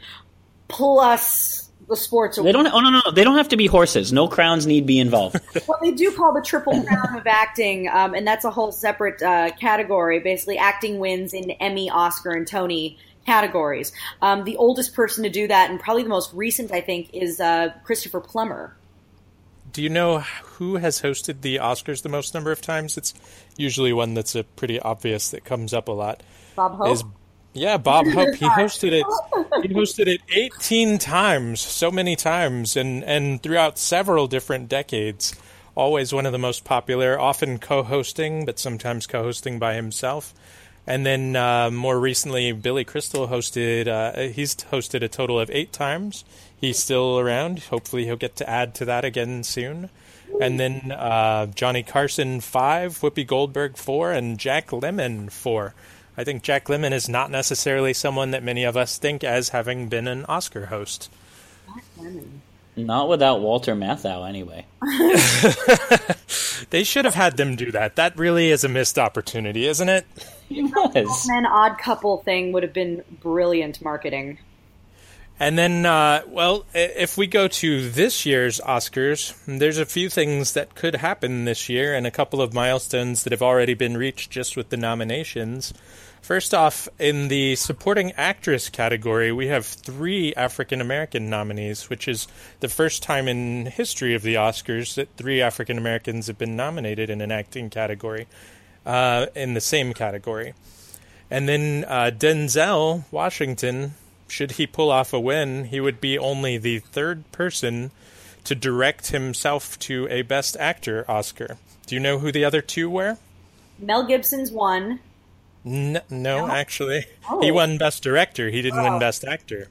Speaker 3: plus the sports.
Speaker 2: They don't. Oh no, no, they don't have to be horses. No crowns need be involved.
Speaker 3: Well, they do call the triple crown of acting, um, and that's a whole separate uh, category. Basically, acting wins in Emmy, Oscar, and Tony categories. Um, the oldest person to do that, and probably the most recent, I think, is uh, Christopher Plummer.
Speaker 4: Do you know who has hosted the Oscars the most number of times? It's usually one that's a pretty obvious that comes up a lot.
Speaker 3: Bob Hope.
Speaker 4: Is yeah, Bob Hope. He hosted it. He hosted it 18 times, so many times, and and throughout several different decades. Always one of the most popular, often co-hosting, but sometimes co-hosting by himself. And then uh, more recently, Billy Crystal hosted. Uh, he's hosted a total of eight times. He's still around. Hopefully, he'll get to add to that again soon. And then uh, Johnny Carson five, Whoopi Goldberg four, and Jack Lemmon four. I think Jack Lemmon is not necessarily someone that many of us think as having been an Oscar host.
Speaker 2: Not without Walter Matthau, anyway.
Speaker 4: They should have had them do that. That really is a missed opportunity, isn't it?
Speaker 2: It was.
Speaker 3: Man, odd couple thing would have been brilliant marketing.
Speaker 4: And then, uh, well, if we go to this year's Oscars, there's a few things that could happen this year and a couple of milestones that have already been reached just with the nominations. First off, in the supporting actress category, we have three African American nominees, which is the first time in history of the Oscars that three African Americans have been nominated in an acting category, uh, in the same category. And then uh, Denzel Washington, should he pull off a win, he would be only the third person to direct himself to a Best Actor Oscar. Do you know who the other two were?
Speaker 3: Mel Gibson's one.
Speaker 4: N- no, actually,
Speaker 3: Oh.
Speaker 4: he won Best Director. He didn't win Best Actor.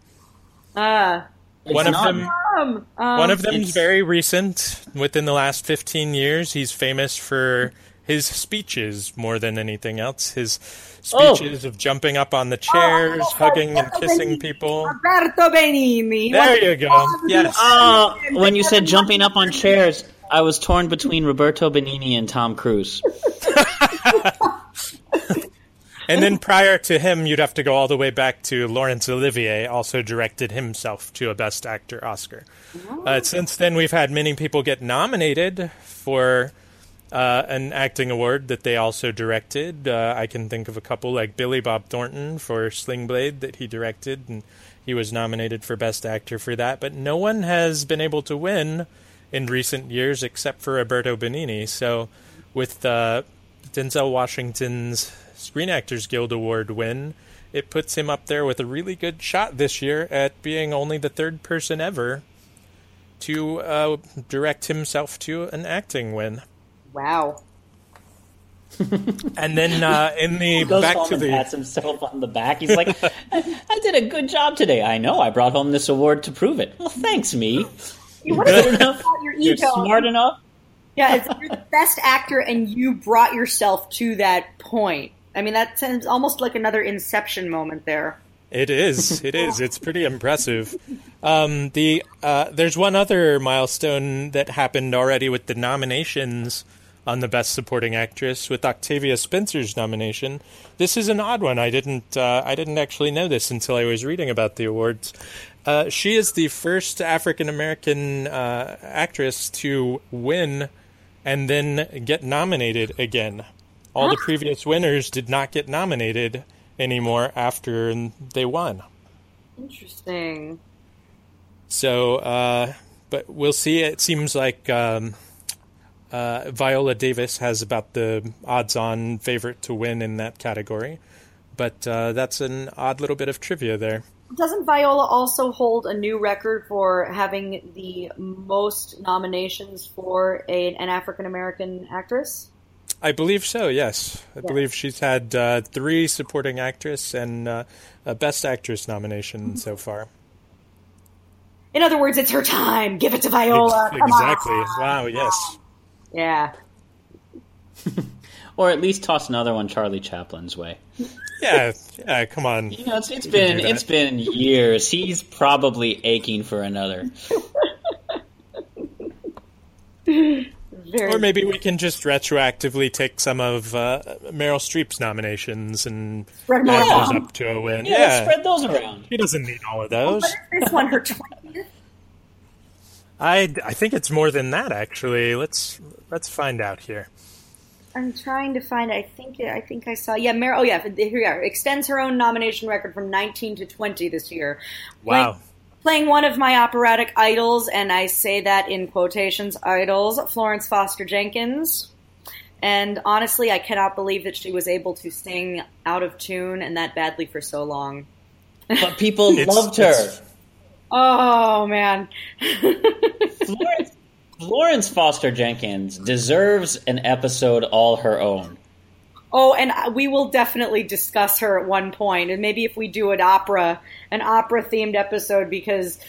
Speaker 3: Uh,
Speaker 4: one of
Speaker 2: not-
Speaker 4: them,
Speaker 3: um, um,
Speaker 4: one of them is very recent. Within the last fifteen years, he's famous for his speeches more than anything else. His
Speaker 2: Oh.
Speaker 4: speeches of jumping up on the chairs, hugging and kissing people.
Speaker 3: Roberto Benigni.
Speaker 4: There you go. Yes.
Speaker 2: Oh, when you said jumping up on chairs, I was torn between Roberto Benigni and Tom Cruise.
Speaker 4: And then prior to him, you'd have to go all the way back to Laurence Olivier, also directed himself to a Best Actor Oscar. Uh, since then, we've had many people get nominated for uh, an acting award that they also directed. Uh, I can think of a couple like Billy Bob Thornton for Sling Blade that he directed, and he was nominated for Best Actor for that. But no one has been able to win in recent years except for Roberto Benigni. So, with uh, Denzel Washington's Screen Actors Guild Award win, it puts him up there with a really good shot this year at being only the third person ever to uh, direct himself to an acting win.
Speaker 3: Wow.
Speaker 4: And then uh, in the
Speaker 2: Goes
Speaker 4: back
Speaker 2: home
Speaker 4: to
Speaker 2: and
Speaker 4: the
Speaker 2: pats himself on the back. He's like, I, I did a good job today. I know. I brought home this award to prove it. Well, thanks, me.
Speaker 3: What
Speaker 2: Good enough.
Speaker 3: your
Speaker 2: You're smart enough.
Speaker 3: Yeah, it's, you're the best actor, and you brought yourself to that point. I mean, that sounds almost like another Inception moment there.
Speaker 4: It is. It is. It's pretty impressive. Um, the uh, there's one other milestone that happened already with the nominations on the Best Supporting Actress with Octavia Spencer's nomination. This is an odd one. I didn't. Uh, I didn't actually know this until I was reading about the awards. Uh, she is the first African American uh, actress to win and then get nominated again. All the previous winners did not get nominated anymore after they won.
Speaker 3: Interesting.
Speaker 4: So, uh, but we'll see. It seems like um, uh, Viola Davis has about the odds-on favorite to win in that category. But uh, that's an odd little bit of trivia there.
Speaker 3: Doesn't Viola also hold a new record for having the most nominations for a, an African American actress?
Speaker 4: I believe so. Yes, I believe she's had uh, three supporting actress and uh, a best actress nomination so far.
Speaker 3: In other words, it's her time. Give it to Viola.
Speaker 4: Ex- exactly. Wow. Yes.
Speaker 3: Yeah.
Speaker 2: Or at least toss another one Charlie Chaplin's way.
Speaker 4: Yeah. Yeah. Come on.
Speaker 2: You know, it's, it's
Speaker 4: can
Speaker 2: been it's been years. He's probably aching for another.
Speaker 3: Very
Speaker 4: Or maybe we can just retroactively take some of uh, Meryl Streep's nominations and
Speaker 3: Spread 'em
Speaker 4: add
Speaker 3: around.
Speaker 4: those up to a win.
Speaker 2: Yeah,
Speaker 4: Yeah,
Speaker 2: spread those around.
Speaker 4: he doesn't need all of those.
Speaker 3: What is this one? Her twentieth.
Speaker 4: I, I think it's more than that actually. Let's let's find out here.
Speaker 3: I'm trying to find. I think. I think I saw. Yeah, Meryl. Oh, yeah. Here we are. Extends her own nomination record from 19 to 20 this year.
Speaker 4: Wow.
Speaker 3: Playing, playing one of my operatic idols, and I say that in quotations, idols, Florence Foster Jenkins. And honestly, I cannot believe that she was able to sing out of tune and that badly for so long.
Speaker 2: But people loved her.
Speaker 3: Oh man.
Speaker 2: Florence, Florence Foster Jenkins deserves an episode all her own.
Speaker 3: Oh, and we will definitely discuss her at one point, and maybe if we do an opera, an opera themed episode, because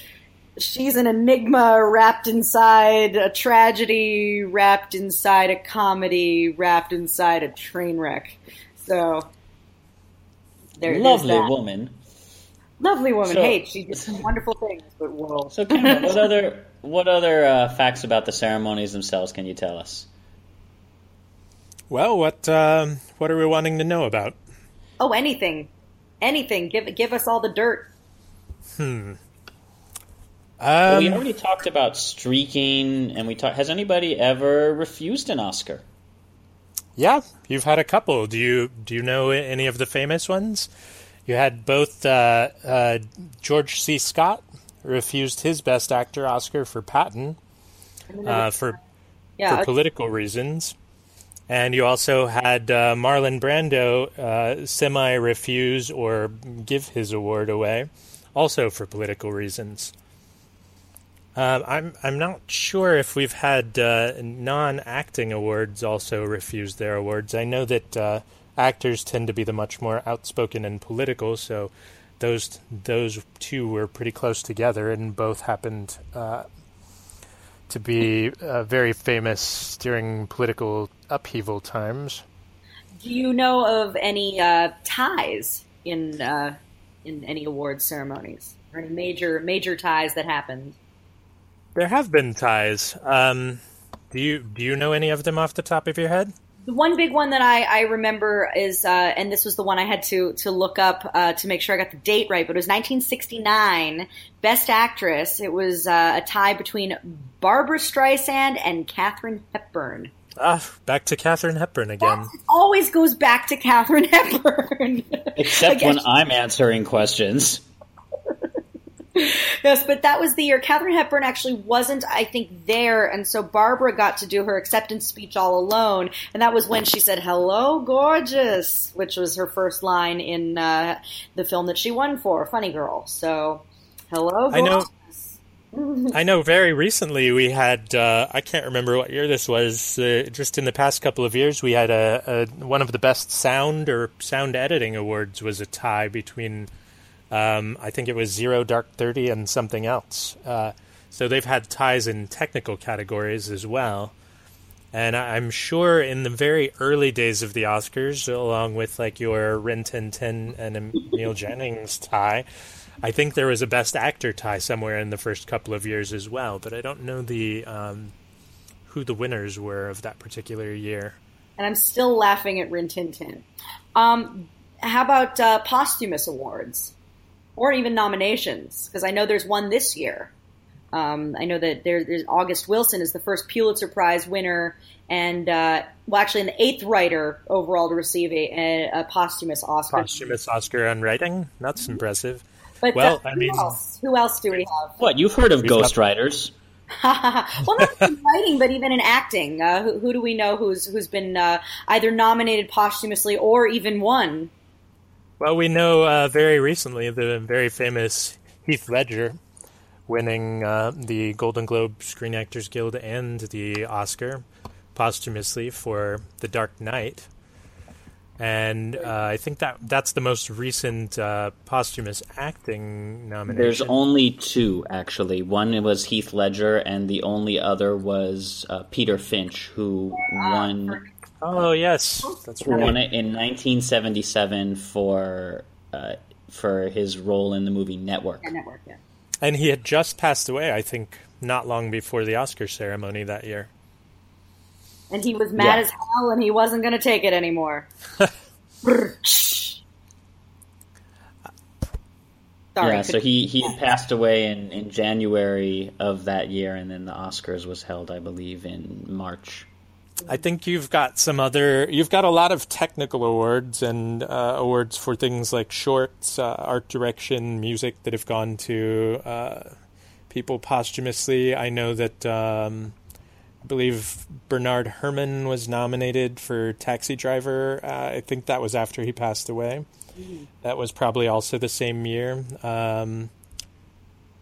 Speaker 3: she's an enigma wrapped inside a tragedy, wrapped inside a comedy, wrapped inside a train wreck. So there,
Speaker 2: Lovely woman.
Speaker 3: Lovely woman.
Speaker 2: So-
Speaker 3: hey, she did some wonderful things, but whoa.
Speaker 2: So, Cameron, what other what other uh, facts about the ceremonies themselves can you tell us?
Speaker 4: Well, what um, what are we wanting to know about?
Speaker 3: oh, anything, anything. Give give us all the dirt.
Speaker 2: Well, we
Speaker 4: Um,
Speaker 2: already talked about streaking, and we talked. Has anybody ever refused an Oscar?
Speaker 4: yeah, you've had a couple. Do you do you know any of the famous ones? You had both uh, uh, George C. Scott refused his Best Actor Oscar for Patton uh, for
Speaker 3: Yeah,
Speaker 4: for political reasons. And you also had uh, Marlon Brando uh, semi refuse or give his award away, also for political reasons. Um, I'm I'm not sure if we've had uh, non acting awards also refuse their awards. I know that uh, actors tend to be the much more outspoken and political, so those those two were pretty close together, and both happened uh, to be uh, very famous during political upheaval times.
Speaker 3: Do you know of any uh, ties in uh, in any awards ceremonies or any major major ties that happened?
Speaker 4: There have been ties. Um, do you do you know any of them off the top of your head?
Speaker 3: The one big one that I, I remember is, uh, and this was the one I had to to look up uh, to make sure I got the date right, but it was 1969, Best Actress. It was uh, a tie between Barbra Streisand and Katharine Hepburn.
Speaker 4: Ah, back to Katharine Hepburn again.
Speaker 3: It always goes back to Katharine Hepburn.
Speaker 2: Except when I'm answering questions.
Speaker 3: Yes, but that was the year Katharine Hepburn actually wasn't, I think, there, and so Barbra got to do her acceptance speech all alone, and that was when she said "Hello, gorgeous," which was her first line in uh, the film that she won for, Funny Girl. So, hello,
Speaker 4: I know- I know very recently we had, uh, I can't remember what year this was, uh, just in the past couple of years, we had a, a one of the best sound or sound editing awards was a tie between, um, I think it was Zero Dark Thirty and something else. Uh, so they've had ties in technical categories as well. And I'm sure in the very early days of the Oscars, along with like your Rin Tin Tin and Emil Jannings tie, I think there was a Best Actor tie somewhere in the first couple of years as well. But I don't know the um, who the winners were of that particular year.
Speaker 3: and I'm still laughing at Rin Tin Tin. Um, how about uh, posthumous awards, or even nominations? Because I know there's one this year. Um, I know that there, there's August Wilson is the first Pulitzer Prize winner, and uh, well, actually, an eighth writer overall to receive a, a, a posthumous Oscar.
Speaker 4: Posthumous Oscar on writing. That's impressive.
Speaker 3: But
Speaker 4: Well,
Speaker 3: uh,
Speaker 4: I mean-
Speaker 3: who else? Who else do we have?
Speaker 2: What you've heard of
Speaker 4: We've got-
Speaker 2: ghostwriters?
Speaker 3: well, not in writing, but even in acting. Uh, who, who do we know who's who's been uh, either nominated posthumously or even won?
Speaker 4: Well, we know uh, very recently the very famous Heath Ledger winning uh, the Golden Globe Screen Actors Guild and the Oscar posthumously for The Dark Knight. And uh, I think that that's the most recent uh, posthumous acting nomination.
Speaker 2: There's only two actually. One was Heath Ledger, and the only other was uh, Peter Finch, who won
Speaker 4: oh yes, that's
Speaker 2: who
Speaker 4: right.
Speaker 2: won it in 1977 for uh, for his role in the movie Network.
Speaker 3: Network, yeah.
Speaker 4: And he had just passed away, I think, not long before the Oscar ceremony that year.
Speaker 3: and he was mad
Speaker 2: Yeah.
Speaker 3: as hell, and he wasn't going to take it anymore. Sorry.
Speaker 2: yeah, so he, he had passed away in, in January of that year, and then the Oscars was held, I believe, in March.
Speaker 4: I think you've got some other. You've got a lot of technical awards and uh, awards for things like shorts, uh, art direction, music that have gone to uh, people posthumously. I know that um, I believe Bernard Herrmann was nominated for Taxi Driver. Uh, I think that was after he passed away. That was probably also the same year. Um,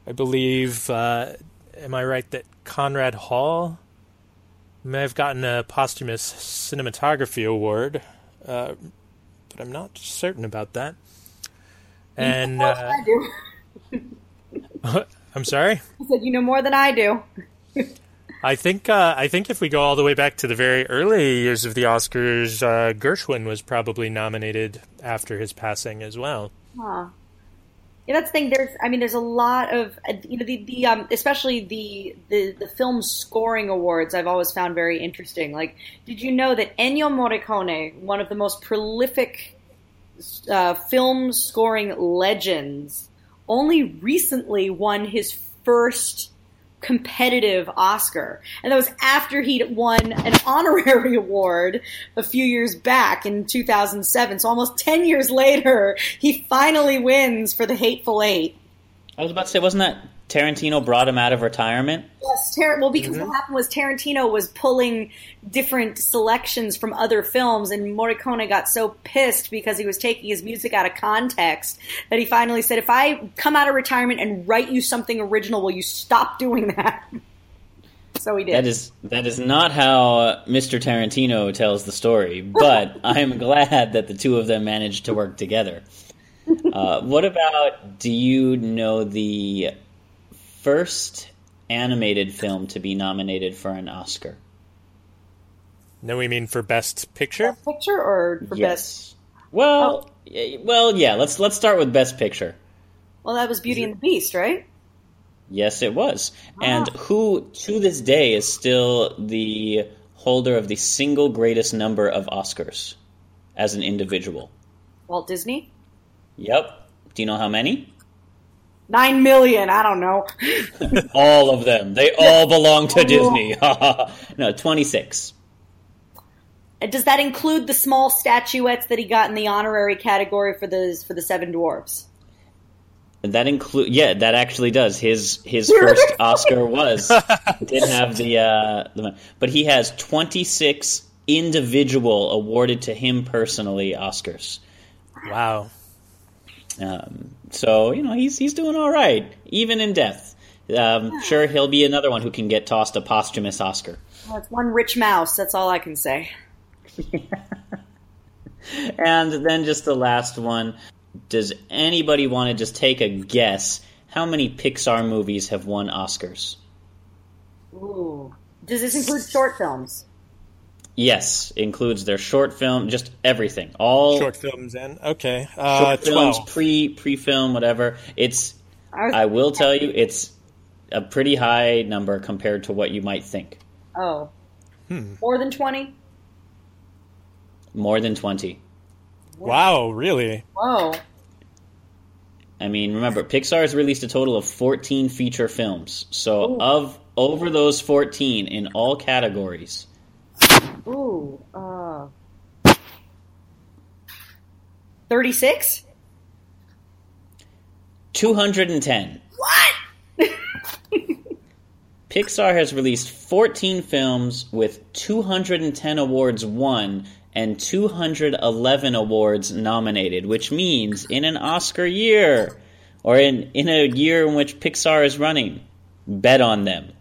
Speaker 4: I believe. Uh, am I right that Conrad Hall? May have gotten a posthumous cinematography award, uh, but I'm not certain about that. And
Speaker 3: More
Speaker 4: uh,
Speaker 3: than I do.
Speaker 4: I'm sorry.
Speaker 3: He said, "You know more than I do."
Speaker 4: I think uh, I think if we go all the way back to the very early years of the Oscars, uh, Gershwin was probably nominated after his passing as well.
Speaker 3: Huh. Yeah, that's the thing. There's, I mean, there's a lot of, you know, the, the um, especially the, the the film scoring awards. I've always found very interesting. Like, did you know that Ennio Morricone, one of the most prolific uh, film scoring legends, only recently won his first competitive Oscar. And that was after he'd won an honorary award a few years back in 2007. So almost 10 years later, he finally wins for The Hateful Eight.
Speaker 2: I was about to say, wasn't that Tarantino brought him out of retirement?
Speaker 3: Yes, Tar- well, because what happened was Tarantino was pulling different selections from other films, and Morricone got so pissed because he was taking his music out of context that he finally said, "If I come out of retirement and write you something original, will you stop doing that?" so he did.
Speaker 2: That is that is not how uh, Mr. Tarantino tells the story, but I am glad that the two of them managed to work together. Uh, what about? Do you know the first animated film to be nominated for an Oscar?
Speaker 4: No, we mean for Best Picture.
Speaker 3: picture or for best?
Speaker 2: Well, oh. y- well, yeah. Let's let's start with Best Picture.
Speaker 3: Well, that was Beauty and the Beast, right?
Speaker 2: Yes, it was. Ah. And who, to this day, is still the holder of the single greatest number of Oscars as an individual?
Speaker 3: Walt Disney.
Speaker 2: Yep. Do you know how many?
Speaker 3: Nine million. I don't know.
Speaker 2: All of them. They all belong to Disney. no, 26.
Speaker 3: Does that include the small statuettes that he got in the honorary category for the for the Seven Dwarfs?
Speaker 2: That include yeah, that actually does. His his first Oscar was didn't have the uh the, but he has 26 individual awarded to him personally Oscars.
Speaker 4: Wow.
Speaker 2: Um, so you know he's he's doing all right, even in death. Um, sure, he'll be another one who can get tossed a posthumous Oscar.
Speaker 3: Well, it's one rich mouse. That's all I can say.
Speaker 2: And then just the last one. Does anybody want to just take a guess? How many Pixar movies have won Oscars?
Speaker 3: Ooh. Does this include short films?
Speaker 2: Yes, includes their short film, just everything, all
Speaker 4: Short films and okay, uh,
Speaker 2: short films,
Speaker 4: twelve.
Speaker 2: pre pre film, whatever. It's
Speaker 3: I was-
Speaker 2: I will tell you, it's a pretty high number compared to what you might think.
Speaker 3: Oh.
Speaker 2: Hmm.
Speaker 3: More than 20?
Speaker 2: More than twenty.
Speaker 4: Wow, really?
Speaker 3: Whoa.
Speaker 2: I mean, remember, Pixar has released a total of 14 feature films. So, of over those 14 in all categories,
Speaker 3: Uh. 36?
Speaker 2: 210.
Speaker 3: What?
Speaker 2: Pixar has released 14 films with 210 awards won and 211 awards nominated, which means in an Oscar year, or in, in a year in which Pixar is running, bet on them.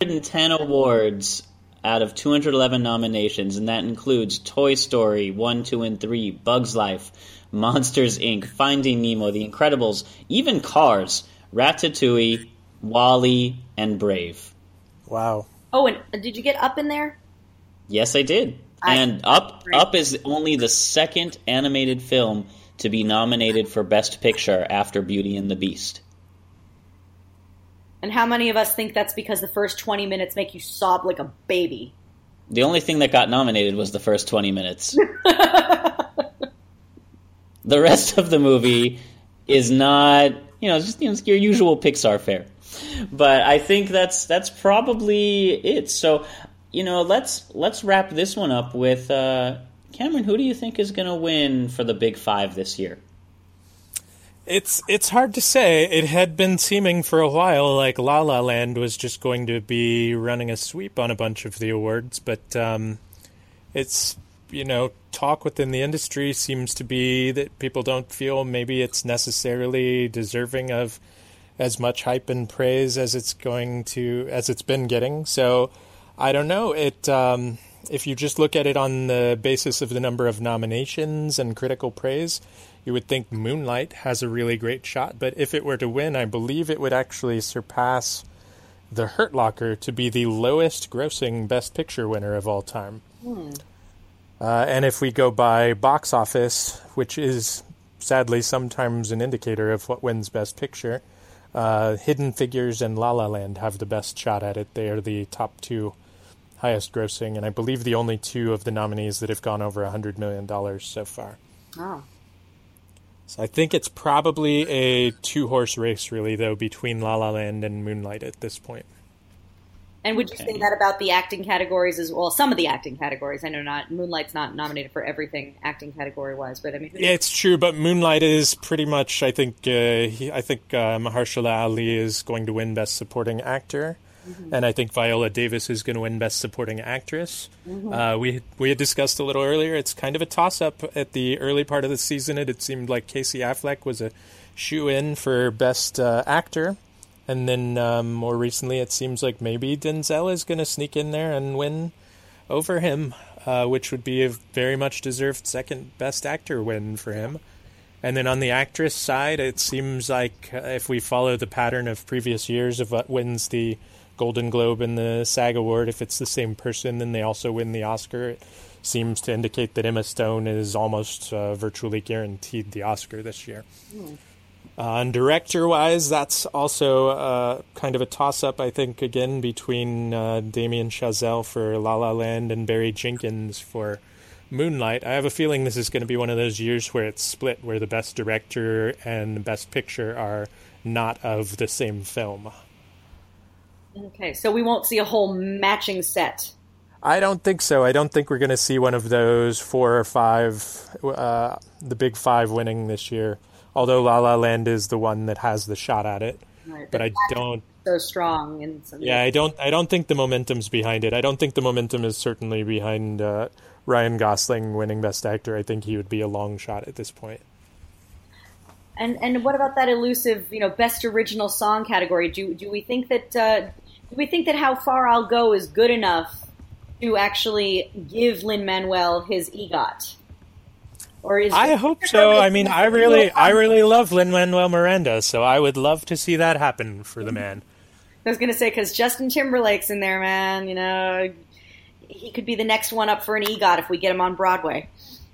Speaker 2: 210 awards out of 211 nominations, and that includes Toy Story 1, 2, and 3, Bugs Life, Monsters Inc., Finding Nemo, The Incredibles, even Cars, Ratatouille, WALL-E, and Brave.
Speaker 4: Wow.
Speaker 3: Oh, and did you get up in there?
Speaker 2: Yes, I did.
Speaker 3: I-
Speaker 2: and Up
Speaker 3: Great.
Speaker 2: Up is only the second animated film to be nominated for Best Picture after Beauty and the Beast.
Speaker 3: And how many of us think that's because the first 20 minutes make you sob like a baby?
Speaker 2: The only thing that got nominated was the first 20 minutes. the rest of the movie is not, you know, just you know, your usual Pixar fare. But I think that's that's probably it. So, you know, let's let's wrap this one up with uh, Cameron. Who do you think is going to win for the Big Five this year?
Speaker 4: It's it's hard to say. It had been seeming for a while like La La Land was just going to be running a sweep on a bunch of the awards, but um, it's you know talk within the industry seems to be that people don't feel maybe it's necessarily deserving of as much hype and praise as it's going to as it's been getting. So I don't know. It um, if you just look at it on the basis of the number of nominations and critical praise, you would think Moonlight has a really great shot. But if it were to win, I believe it would actually surpass The Hurt Locker to be the lowest grossing Best Picture winner of all time. Hmm. Uh, and if we go by box office, which is sadly sometimes an indicator of what wins Best Picture, uh, Hidden Figures and La La Land have the best shot at it. They are the top two highest grossing, and I believe the only two of the nominees that have gone over $100 million so far.
Speaker 3: Oh.
Speaker 4: So I think it's probably a two horse race, really, though, between La La Land and Moonlight at this point.
Speaker 3: And would you say that about the acting categories as well? Some of the acting categories. I know not Moonlight's not nominated for everything acting category wise, but I mean,
Speaker 4: yeah, it's true. But Moonlight is pretty much. I think. Uh, he, I think uh, Mahershala Ali is going to win Best Supporting Actor, mm-hmm. and I think Viola Davis is going to win Best Supporting Actress. Mm-hmm. Uh, we we had discussed a little earlier. It's kind of a toss up at the early part of the season. It, it seemed like Casey Affleck was a shoe in for Best uh, Actor. And then um, more recently, it seems like maybe Denzel is going to sneak in there and win over him, uh, which would be a very much deserved second best actor win for him. And then on the actress side, it seems like uh, if we follow the pattern of previous years of what wins the Golden Globe and the SAG Award, if it's the same person, then they also win the Oscar. It seems to indicate that Emma Stone is almost uh, virtually guaranteed the Oscar this year. Mm. Uh, and director wise, that's also uh, kind of a toss up, I think, again, between uh, Damien Chazelle for La La Land and Barry Jenkins for Moonlight. I have a feeling this is going to be one of those years where it's split, where the best director and the best picture are not of the same film.
Speaker 3: Okay, so we won't see a whole matching set.
Speaker 4: I don't think so. I don't think we're going to see one of those four or five, uh, the big five winning this year although La La Land is the one that has the shot at it. Right, but I don't
Speaker 3: so strong and
Speaker 4: yeah, I don't I don't think the momentum's behind it. I don't think the momentum is certainly behind uh, Ryan Gosling winning Best Actor. I think he would be a long shot at this point.
Speaker 3: And and what about that elusive, you know, Best Original Song category? Do do we think that uh, do we think that How Far I'll Go is good enough to actually give Lin Manuel his EGOT?
Speaker 4: Or is I hope so. I mean, I really, I really love Lin Manuel Miranda, so I would love to see that happen for the man.
Speaker 3: I was gonna say because Justin Timberlake's in there, man. You know, he could be the next one up for an EGOT if we get him on Broadway.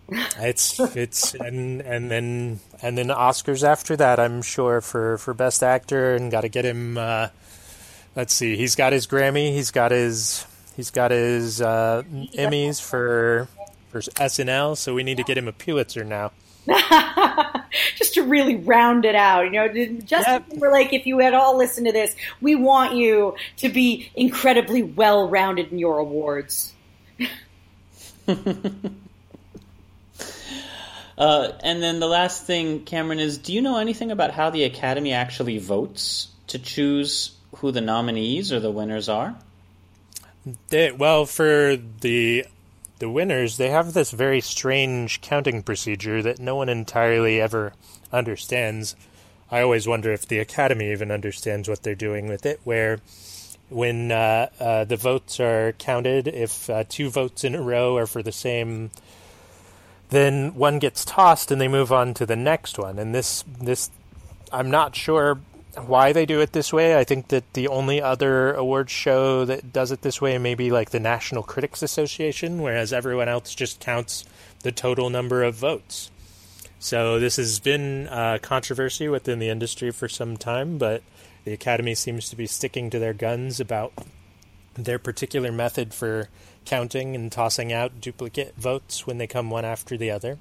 Speaker 4: It's it's and and then and then Oscars after that, I'm sure for for Best Actor, and got to get him. Uh, let's see, he's got his Grammy, he's got his he's got his uh, Emmys for for SNL, so we need to get him a Pulitzer now.
Speaker 3: Just to really round it out, you know. Just yep. like if you had all listened to this, we want you to be incredibly well rounded in your awards.
Speaker 2: Uh, and then the last thing, Cameron, is do you know anything about how the Academy actually votes to choose who the nominees or the winners are?
Speaker 4: They, well, for the the winners, they have this very strange counting procedure that no one entirely ever understands. I always wonder if the Academy even understands what they're doing with it, where when uh, uh, the votes are counted, if uh, two votes in a row are for the same, then one gets tossed and they move on to the next one. And this, this, I'm not sure why they do it this way. I think that the only other awards show that does it this way may be like the National Critics Association, whereas everyone else just counts the total number of votes. So this has been a controversy within the industry for some time, but the Academy seems to be sticking to their guns about their particular method for counting and tossing out duplicate votes when they come one after the other.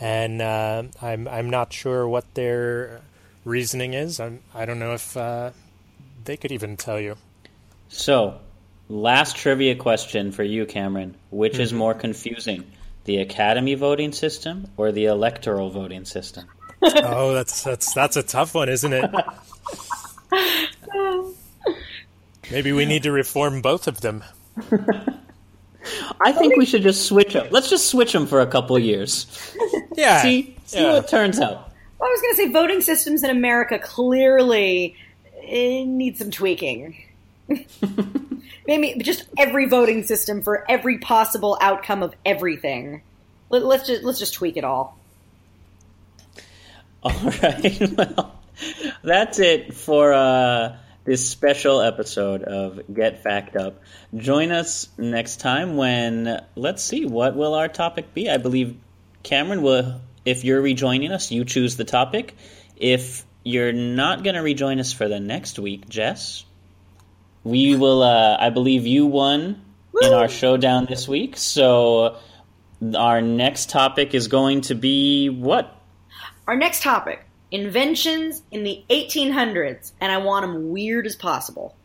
Speaker 4: And uh, I'm I'm not sure what their reasoning is. I'm I don't know if uh, they could even tell you.
Speaker 2: So, last trivia question for you, Cameron. Which is more confusing, the Academy voting system or the electoral voting system?
Speaker 4: oh, that's that's that's a tough one, isn't it? Maybe we need to reform both of them.
Speaker 2: I think we should just switch them. Let's just switch them for a couple years.
Speaker 4: Yeah.
Speaker 2: See, see
Speaker 4: yeah.
Speaker 2: what turns out.
Speaker 3: Well, I was going to say voting systems in America clearly eh, need some tweaking. Maybe just every voting system for every possible outcome of everything. Let, let's just let's just tweak it all.
Speaker 2: All right. Well, that's it for uh, this special episode of Get Fact Up. Join us next time when let's see what will our topic be. I believe Cameron will. If you're rejoining us, you choose the topic. If you're not going to rejoin us for the next week, Jess, we will. Uh, I believe you won in our showdown this week. So our next topic is going to be what?
Speaker 3: Our next topic: inventions in the 1800s, and I want them weird as possible.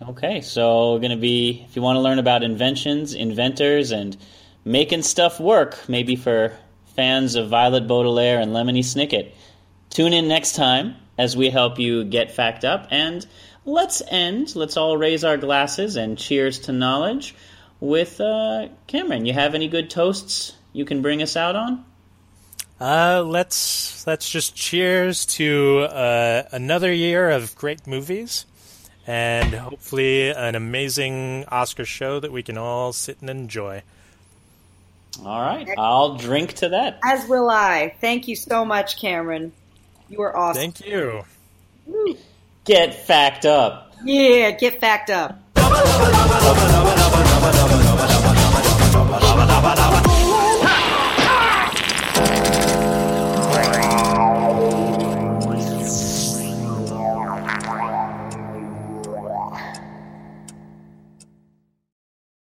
Speaker 2: Okay, so going to be if you want to learn about inventions, inventors, and making stuff work, maybe for fans of Violet Baudelaire and Lemony Snicket. Tune in next time as we help you get fact up, and let's end. Let's all raise our glasses and cheers to knowledge with uh, Cameron. You have any good toasts you can bring us out on?
Speaker 4: Uh, let's let's just cheers to uh, another year of great movies, and hopefully an amazing Oscar show that we can all sit and enjoy.
Speaker 2: All right, I'll drink to that.
Speaker 3: As will I. Thank you so much, Cameron. You are awesome.
Speaker 4: Thank you.
Speaker 2: Get fact up.
Speaker 3: Yeah, get fact up.